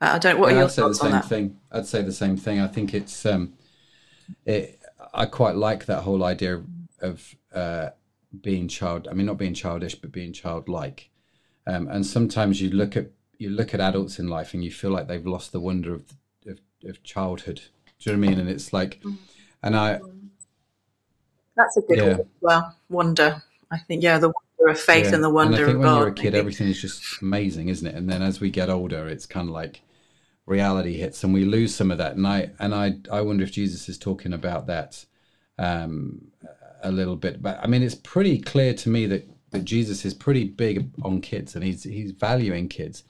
I don't. What are your I'd say the thoughts on same that? thing. I'd say the same thing. I think it's um, it. I quite like that whole idea of, of uh, being child. I mean, not being childish, but being childlike. Um, and sometimes you look at you look at adults in life and you feel like they've lost the wonder of of, of childhood. Do you know what I mean? And it's like, and I That's a good Yeah. one as well. Wonder. I think yeah, the wonder of faith Yeah. and the wonder I think of when God. you're a kid, maybe. everything is just amazing, isn't it? And then as we get older, it's kind of like reality hits, and we lose some of that. And I and I I wonder if Jesus is talking about that um, a little bit. But I mean, it's pretty clear to me that that Jesus is pretty big on kids, and he's he's valuing kids.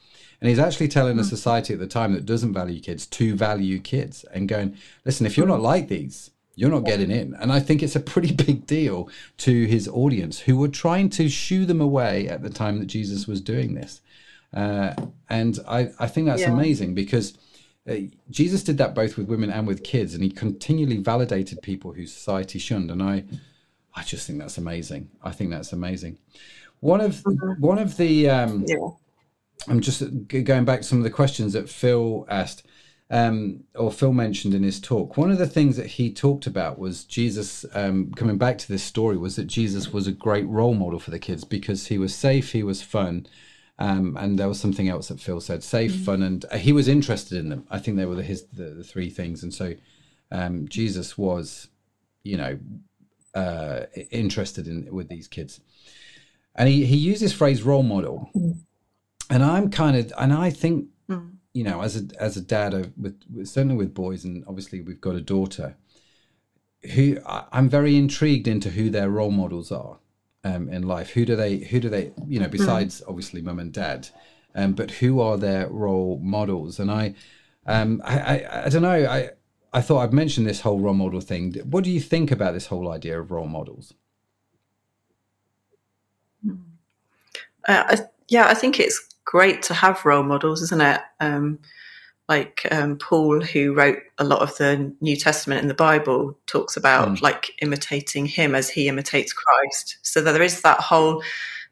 And he's actually telling a society at the time that doesn't value kids to value kids and going, listen, if you're not like these, you're not getting in. And I think it's a pretty big deal to his audience who were trying to shoo them away at the time that Jesus was doing this. Uh, and I, I think that's Yeah. amazing because uh, Jesus did that both with women and with kids, and he continually validated people who society shunned. And I, I just think that's amazing. I think that's amazing. One of one of the um, Yeah. I'm just going back to some of the questions that Phil asked, um, or Phil mentioned in his talk. One of the things that he talked about was Jesus. Um, coming back to this story, was that Jesus was a great role model for the kids because he was safe, he was fun, um, and there was something else that Phil said: safe, fun, and uh, he was interested in them. I think they were the, his the, the three things, and so um, Jesus was, you know, uh, interested in with these kids, and he he used this phrase role model and I'm kind of, and I think, you know, as a as a dad of, with, certainly with boys, and obviously we've got a daughter, who I, I'm very intrigued into who their role models are um, in life. Who do they, who do they, you know, besides obviously mum and dad, um, but who are their role models? And I, um, I, I, I don't know, I. I thought I'd mention this whole role model thing. What do you think about this whole idea of role models? Uh, I, yeah, I think it's great to have role models, isn't it? Um, like um, Paul, who wrote a lot of the New Testament in the Bible, talks about like imitating him as he imitates Christ. So that there is that whole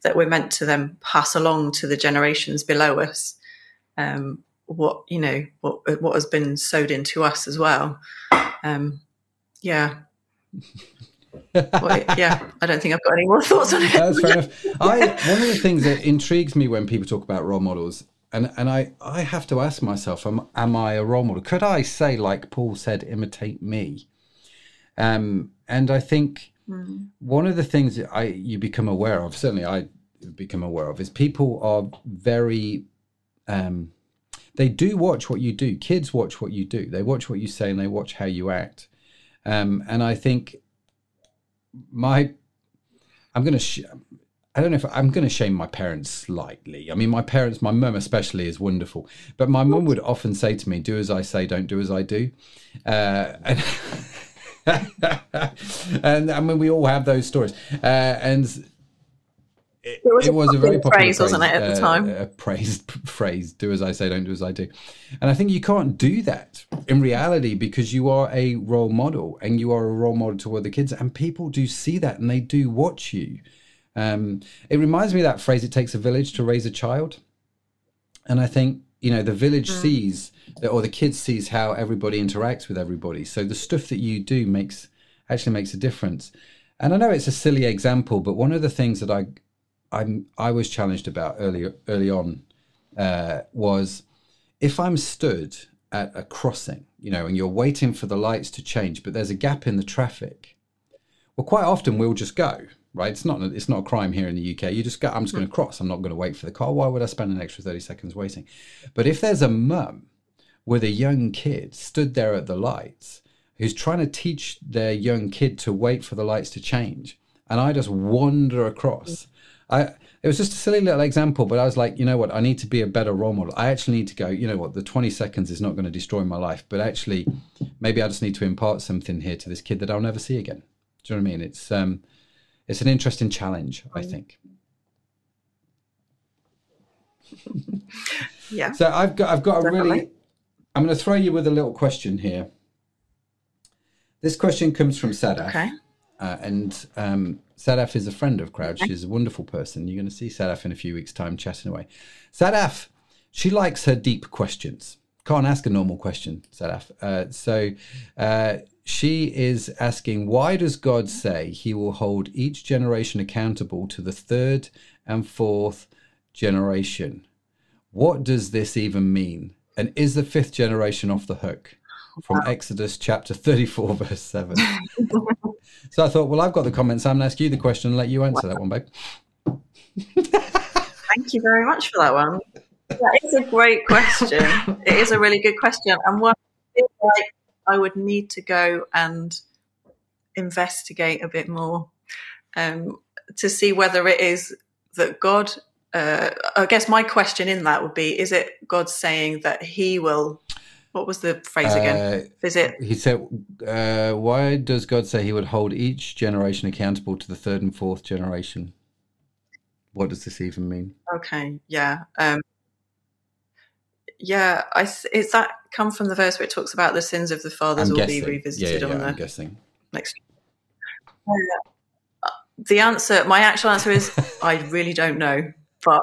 that we're meant to then pass along to the generations below us. Um, what you know, what what has been sowed into us as well. Um, yeah. Well, yeah, I don't think I've got any more thoughts on it. That's fair enough. I one of the things that intrigues me when people talk about role models, and and I I have to ask myself, am am I a role model? Could I say, like Paul said, imitate me? Um, and I think one of the things that I you become aware of, certainly I become aware of, is people are very um, they do watch what you do. Kids watch what you do. They watch what you say and they watch how you act. Um, and I think my I'm to. Sh- I don't know if I'm going to shame my parents slightly. I mean, my parents, my mum especially, is wonderful. But my mum would often say to me, "Do as I say, don't do as I do." Uh, and, and I mean, we all have those stories. Uh, and it, It was a was a very popular popular phrase, wasn't it, at the uh, time? A praised phrase: "Do as I say, don't do as I do." And I think you can't do that in reality because you are a role model, and you are a role model to other kids, and people do see that, and they do watch you. Um, it reminds me of that phrase: "It takes a village to raise a child," and I think you know the village sees or the kids sees how everybody interacts with everybody. So the stuff that you do makes actually makes a difference. And I know it's a silly example, but one of the things that I I'm I was challenged about early early on uh, was if I'm stood at a crossing, you know, and you're waiting for the lights to change, but there's a gap in the traffic. Well, quite often we'll just go, right? It's not it's not a crime here in the UK. You just go. I'm just going to cross. I'm not going to wait for the car. Why would I spend an extra thirty seconds waiting? But if there's a mum with a young kid stood there at the lights who's trying to teach their young kid to wait for the lights to change, and I just wander across. I it was just a silly little example, but I was like, you know what? I need to be a better role model. I actually need to go. You know what? The twenty seconds is not going to destroy my life, but actually, maybe I just need to impart something here to this kid that I'll never see again. Do you know what I mean? It's um, it's an interesting challenge, I think. Yeah. So I've got I've got a really I'm going to throw you with a little question here. This question comes from Sadaf. Okay. Uh, and um, Sadaf is a friend of Crowd. She's a wonderful person. You're going to see Sadaf in a few weeks' time chatting away. Sadaf, she likes her deep questions. can't ask a normal question, Sadaf. Uh, so uh, she is asking, why does God say he will hold each generation accountable to the third and fourth generation? What does this even mean? And is the fifth generation off the hook? From Exodus chapter 34, verse 7. so I thought, well, I've got the comments. I'm going to ask you the question and let you answer that one, babe. Thank you very much for that one. That is a great question. it is a really good question, and one like I would need to go and investigate a bit more um, to see whether it is that God. Uh, I guess my question in that would be: Is it God saying that He will? What was the phrase again? Uh, is it He said, uh, why does God say he would hold each generation accountable to the third and fourth generation? What does this even mean? okay? Yeah, um, yeah. I is that come from the verse where it talks about the sins of the fathers I'm will be revisited yeah, yeah, on I'm the guessing. next. The answer, my actual answer is, I really don't know. But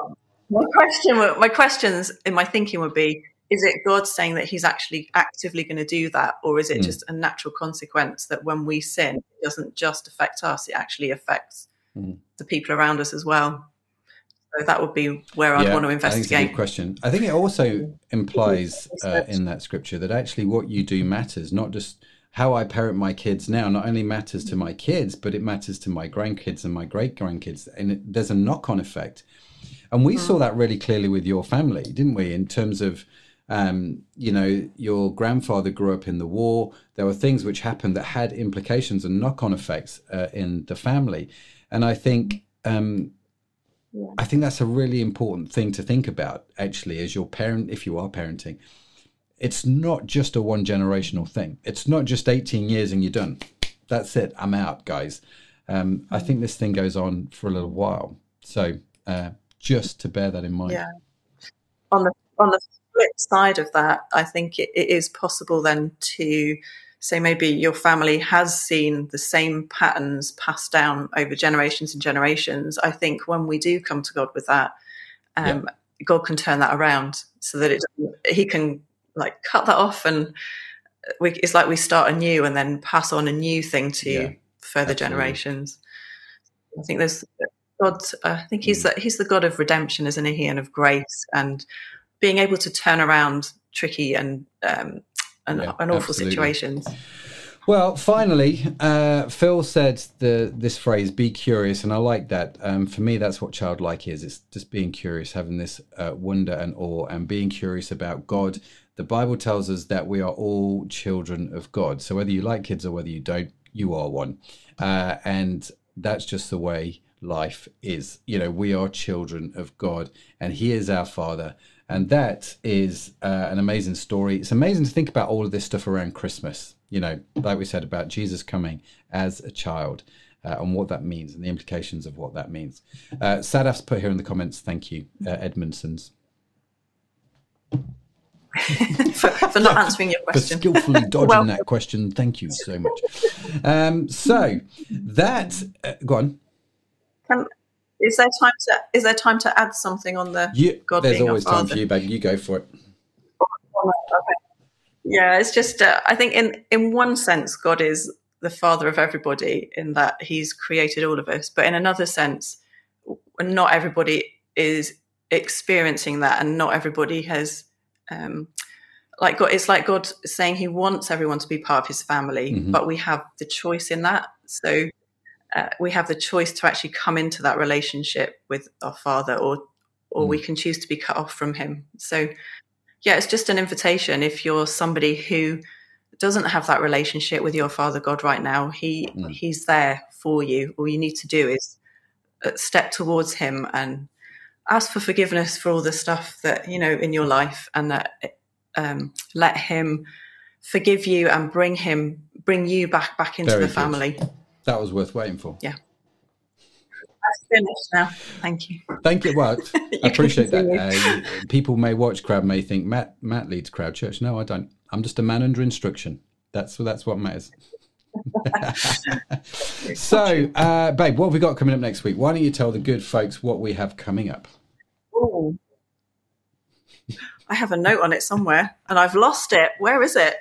my question, my questions in my thinking would be: Is it God saying that He's actually actively going to do that, or is it Mm. just a natural consequence that when we sin, it doesn't just affect us; it actually affects Mm. the people around us as well? So that would be where I'd yeah, want to I think it's a investigate. good question. I think it also implies uh, in that scripture that actually what you do matters, not just how I parent my kids now. Not only matters to my kids, but it matters to my grandkids and my great grandkids, and it, there's a knock-on effect. And we saw that really clearly with your family, didn't we? In terms of um, you know, your grandfather grew up in the war. There were things which happened that had implications and knock-on effects uh, in the family, and I think um, I think that's a really important thing to think about, actually, as your parent, if you are parenting. It's not just a one generational thing. It's not just 18 years and you're done. That's it. I'm out, guys. Um, I think this thing goes on for a little while. So uh, just to bear that in mind. Yeah. On the on the flip side of that, I think it, it is possible then to say maybe your family has seen the same patterns passed down over generations and generations. I think when we do come to God with that, um, God can turn that around so that it He can like cut that off and uh, we, it's like we start anew and then pass on a new thing to Yeah, further absolutely. generations. I think there's uh, God. I think he's mm. the, he's the God of redemption, isn't he, and of grace, and being able to turn around tricky and um, and, Yeah, and awful absolutely. situations. Well, finally, uh, Phil said the this phrase "be curious," and I like that. Um, for me, that's what childlike is. It's just being curious, having this uh, wonder and awe, and being curious about God. The Bible tells us that we are all children of God. So whether you like kids or whether you don't, you are one, uh, and that's just the way life is. You know, we are children of God, and He is our Father. And that is uh, an amazing story. It's amazing to think about all of this stuff around Christmas. You know, like we said about Jesus coming as a child uh, and what that means and the implications of what that means. Uh, Sadaf's put here in the comments, thank you, uh, Edmondson's, for, for not answering your question. for question. skillfully dodging Well- that question. Thank you so much. Um, so that, uh, go on. Can, is there time to is there time to add something on the You, God there's always time for you, babe. You go for it. Yeah, it's just uh, I think in in one sense God is the father of everybody in that he's created all of us, but in another sense not everybody is experiencing that and not everybody has um like God it's like God saying he wants everyone to be part of his family, Mhm. but we have the choice in that. So uh, we have the choice to actually come into that relationship with our father or or we can choose to be cut off from him. So yeah, it's just an invitation. If you're somebody who doesn't have that relationship with your Father God right now, He Mm. He's there for you. All you need to do is uh, step towards Him and ask for forgiveness for all the stuff that you know in your life, and that um, let Him forgive you and bring Him bring you back back into Very the good. That was worth waiting for. Yeah. That's finished now. Thank you. Thank you. Well, I appreciate that. Uh, people may watch Crowd may think Matt Matt leads Crowd Church. No, I don't. I'm just a man under instruction. That's that's what matters. so, uh, babe, what have we got coming up next week? Why don't you tell the good folks what we have coming up? Ooh. I have a note on it somewhere and I've lost it. Where is it?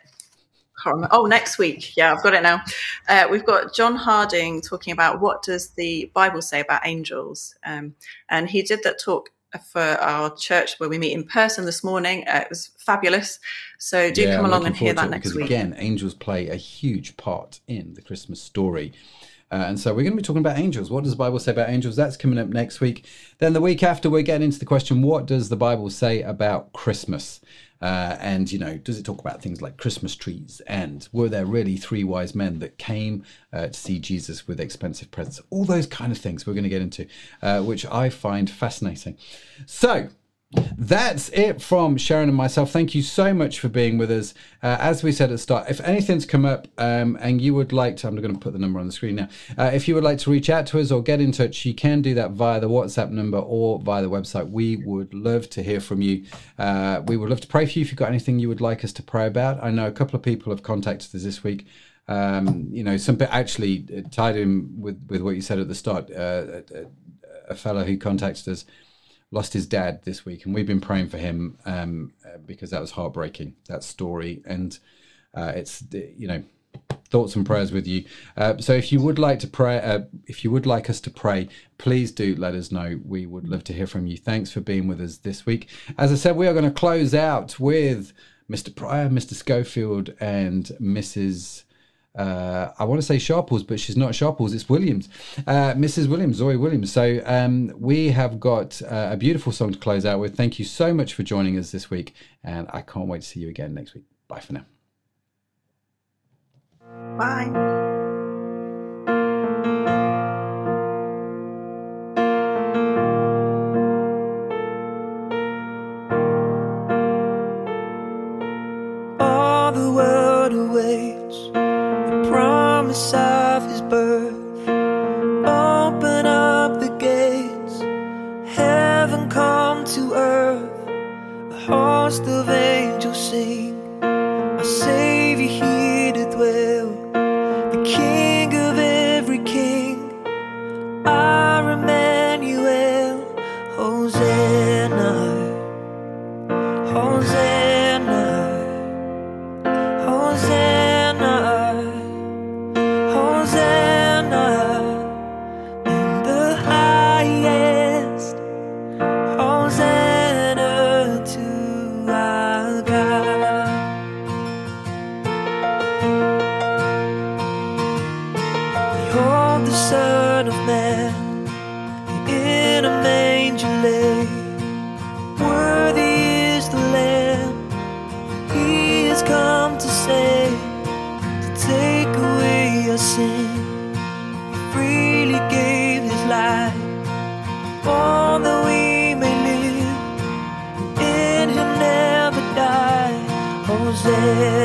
Can't remember. Oh, next week. Yeah, I've got it now. Uh, we've got John Harding talking about what does the Bible say about angels, um, and he did that talk for our church where we meet in person this morning. Uh, it was fabulous. So do Yeah, come I'm along and hear that next because week. again, angels play a huge part in the Christmas story. Uh, and so we're going to be talking about angels. What does the Bible say about angels? That's coming up next week. Then the week after, we're getting into the question: What does the Bible say about Christmas? Uh, and you know, does it talk about things like Christmas trees? And were there really three wise men that came uh, to see Jesus with expensive presents? All those kind of things we're going to get into, uh, which I find fascinating. So that's it from Sharon and myself. Thank you so much for being with us. Uh, as we said at the start, if anything's come up um, and you would like to, I'm going to put the number on the screen now. Uh, if you would like to reach out to us or get in touch, you can do that via the WhatsApp number or via the website. We would love to hear from you. Uh, we would love to pray for you if you've got anything you would like us to pray about. I know a couple of people have contacted us this week. Um, you know, some actually uh, tied in with, with what you said at the start. Uh, a, a fellow who contacted us lost his dad this week, and we've been praying for him um, uh, because that was heartbreaking. That story, and uh, it's you know thoughts and prayers with you. Uh, so if you would like to pray, uh, if you would like us to pray, please do let us know. We would love to hear from you. Thanks for being with us this week. As I said, we are going to close out with Mr. Pryor, Mr. Schofield, and Mrs. Uh, I want to say Sharples, but she's not Sharples. It's Williams, uh, Mrs. Williams, Zoe Williams. So um, we have got uh, a beautiful song to close out with. Thank you so much for joining us this week, and I can't wait to see you again next week. Bye for now. Bye. Hosanna,